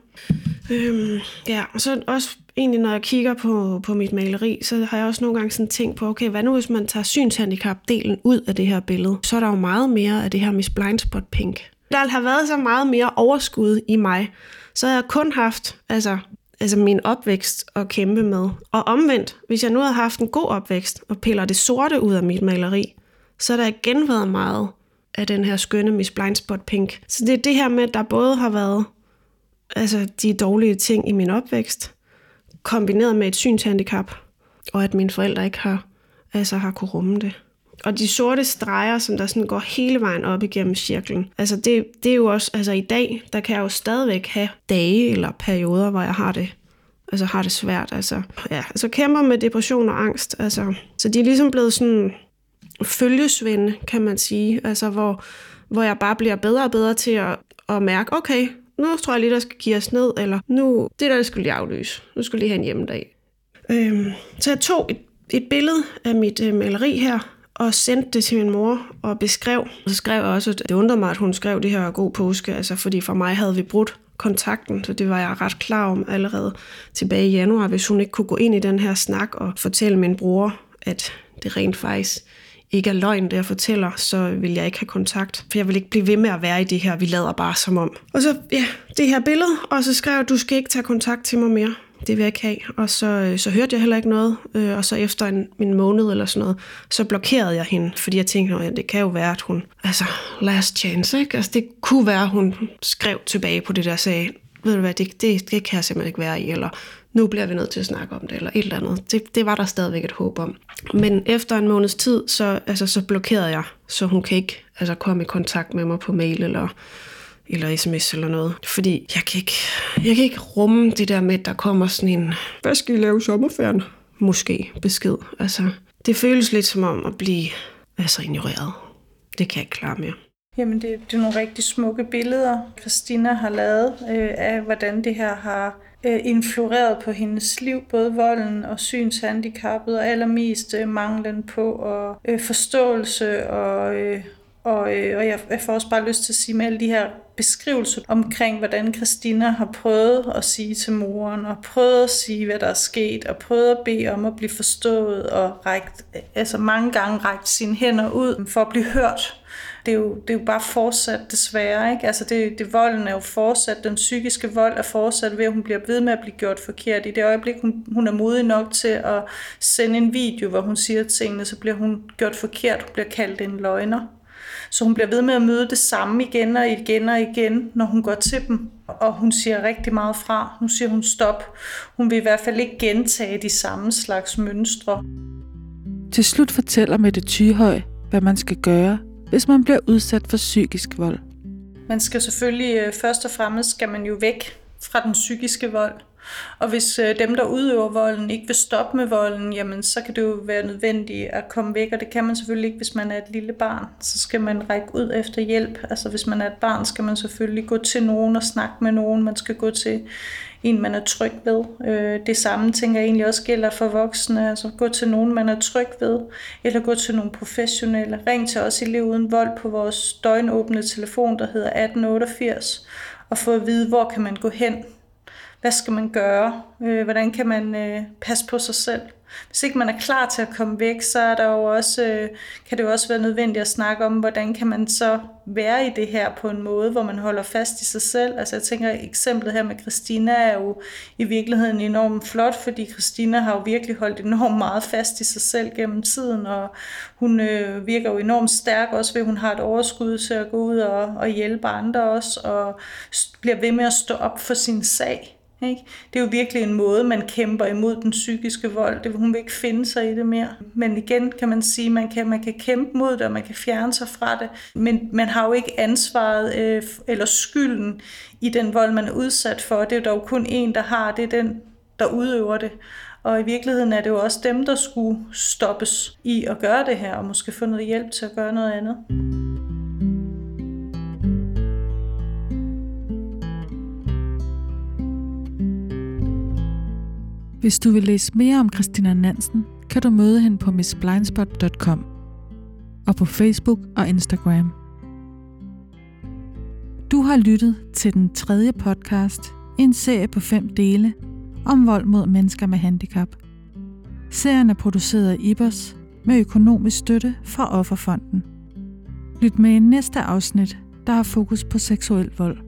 Øhm, ja, og så også egentlig, når jeg kigger på, på mit maleri, så har jeg også nogle gange sådan tænkt på, okay, hvad nu hvis man tager synshandicap-delen ud af det her billede? Så er der jo meget mere af det her Miss Blindspot Pink. Der har været så meget mere overskud i mig, så jeg kun haft altså, altså min opvækst at kæmpe med. Og omvendt, hvis jeg nu havde haft en god opvækst og piller det sorte ud af mit maleri, så har der igen været meget af den her skønne Miss Blindspot Pink. Så det er det her med, at der både har været altså, de dårlige ting i min opvækst, kombineret med et synshandicap, og at mine forældre ikke har, altså, har kunne rumme det. Og de sorte streger, som der sådan går hele vejen op igennem cirklen, altså det, det er jo også, altså i dag, der kan jeg jo stadigvæk have dage eller perioder, hvor jeg har det, altså har det svært, altså, ja, altså kæmper med depression og angst, altså, så de er ligesom blevet sådan følgesvende, kan man sige, altså hvor, hvor jeg bare bliver bedre og bedre til at, at mærke, okay, nu tror jeg lige, der skal give os ned, eller nu, det der, det skulle lige aflyse. Nu skulle lige have en hjemmedag. Øhm, så jeg tog et, et billede af mit øh, maleri her, og sendte det til min mor og beskrev. Og så skrev jeg også, at det undrede mig, at hun skrev det her god påske, altså fordi for mig havde vi brudt kontakten, så det var jeg ret klar om allerede tilbage i januar, hvis hun ikke kunne gå ind i den her snak og fortælle min bror, at det rent faktisk ikke er løgn, det jeg fortæller, så vil jeg ikke have kontakt. For jeg vil ikke blive ved med at være i det her, vi lader bare som om. Og så, ja, det her billede, og så skrev jeg, du skal ikke tage kontakt til mig mere. Det vil jeg ikke have. Og så, øh, så hørte jeg heller ikke noget. Øh, og så efter en, en måned eller sådan noget, så blokerede jeg hende, fordi jeg tænkte, at det kan jo være, at hun... Altså, last chance, ikke? Altså, det kunne være, at hun skrev tilbage på det der sag, ved du hvad, det, det, det kan jeg simpelthen ikke være i, eller nu bliver vi nødt til at snakke om det, eller et eller andet. Det, det var der stadigvæk et håb om. Men efter en måneds tid, så, altså, så blokerede jeg, så hun kan ikke altså, komme i kontakt med mig på mail eller, eller sms eller noget. Fordi jeg kan, ikke, jeg kan ikke rumme det der med, at der kommer sådan en, hvad skal I lave sommerferien? Måske besked. Altså, det føles lidt som om at blive altså, ignoreret. Det kan jeg ikke klare mere. Jamen, det, det er nogle rigtig smukke billeder, Christina har lavet øh, af, hvordan det her har øh, influeret på hendes liv, både volden og synshandicappet, og allermest øh, manglen på og, øh, forståelse og, øh, og, øh, og jeg, jeg får også bare lyst til at sige med alle de her beskrivelse omkring, hvordan Christina har prøvet at sige til moren, og prøvet at sige, hvad der er sket, og prøvet at bede om at blive forstået, og rækt, altså mange gange rækt sine hænder ud for at blive hørt det er jo, det er jo bare fortsat desværre. Ikke? Altså det, det, volden er jo fortsat, den psykiske vold er fortsat ved, at hun bliver ved med at blive gjort forkert. I det øjeblik, hun, hun er modig nok til at sende en video, hvor hun siger tingene, så bliver hun gjort forkert, hun bliver kaldt en løgner. Så hun bliver ved med at møde det samme igen og igen og igen, når hun går til dem. Og hun siger rigtig meget fra. Nu siger hun stop. Hun vil i hvert fald ikke gentage de samme slags mønstre. Til slut fortæller Mette Tyhøj, hvad man skal gøre, hvis man bliver udsat for psykisk vold. Man skal selvfølgelig øh, først og fremmest skal man jo væk fra den psykiske vold. Og hvis øh, dem, der udøver volden, ikke vil stoppe med volden, jamen så kan det jo være nødvendigt at komme væk, og det kan man selvfølgelig ikke, hvis man er et lille barn. Så skal man række ud efter hjælp. Altså hvis man er et barn, skal man selvfølgelig gå til nogen og snakke med nogen. Man skal gå til en, man er tryg ved. Øh, det samme tænker jeg egentlig også gælder for voksne. Altså gå til nogen, man er tryg ved, eller gå til nogle professionelle. Ring til os i Liv Uden Vold på vores døgnåbne telefon, der hedder 1888, og få at vide, hvor kan man gå hen, hvad skal man gøre? Øh, hvordan kan man øh, passe på sig selv? Hvis ikke man er klar til at komme væk, så er der jo også, øh, kan det jo også være nødvendigt at snakke om, hvordan kan man så være i det her på en måde, hvor man holder fast i sig selv. Altså jeg tænker, eksemplet her med Christina er jo i virkeligheden enormt flot, fordi Christina har jo virkelig holdt enormt meget fast i sig selv gennem tiden, og hun øh, virker jo enormt stærk også ved, at hun har et overskud til at gå ud og, og hjælpe andre også, og bliver ved med at stå op for sin sag. Ikke? Det er jo virkelig en måde, man kæmper imod den psykiske vold. Det, hun vil ikke finde sig i det mere. Men igen kan man sige, man kan man kan kæmpe mod det, og man kan fjerne sig fra det. Men man har jo ikke ansvaret øh, eller skylden i den vold, man er udsat for. Det er jo dog kun en, der har. Det er den, der udøver det. Og i virkeligheden er det jo også dem, der skulle stoppes i at gøre det her, og måske få noget hjælp til at gøre noget andet. Hvis du vil læse mere om Christina Nansen, kan du møde hende på missblindspot.com og på Facebook og Instagram. Du har lyttet til den tredje podcast i en serie på fem dele om vold mod mennesker med handicap. Serien er produceret af IBOS med økonomisk støtte fra Offerfonden. Lyt med i næste afsnit, der har fokus på seksuel vold.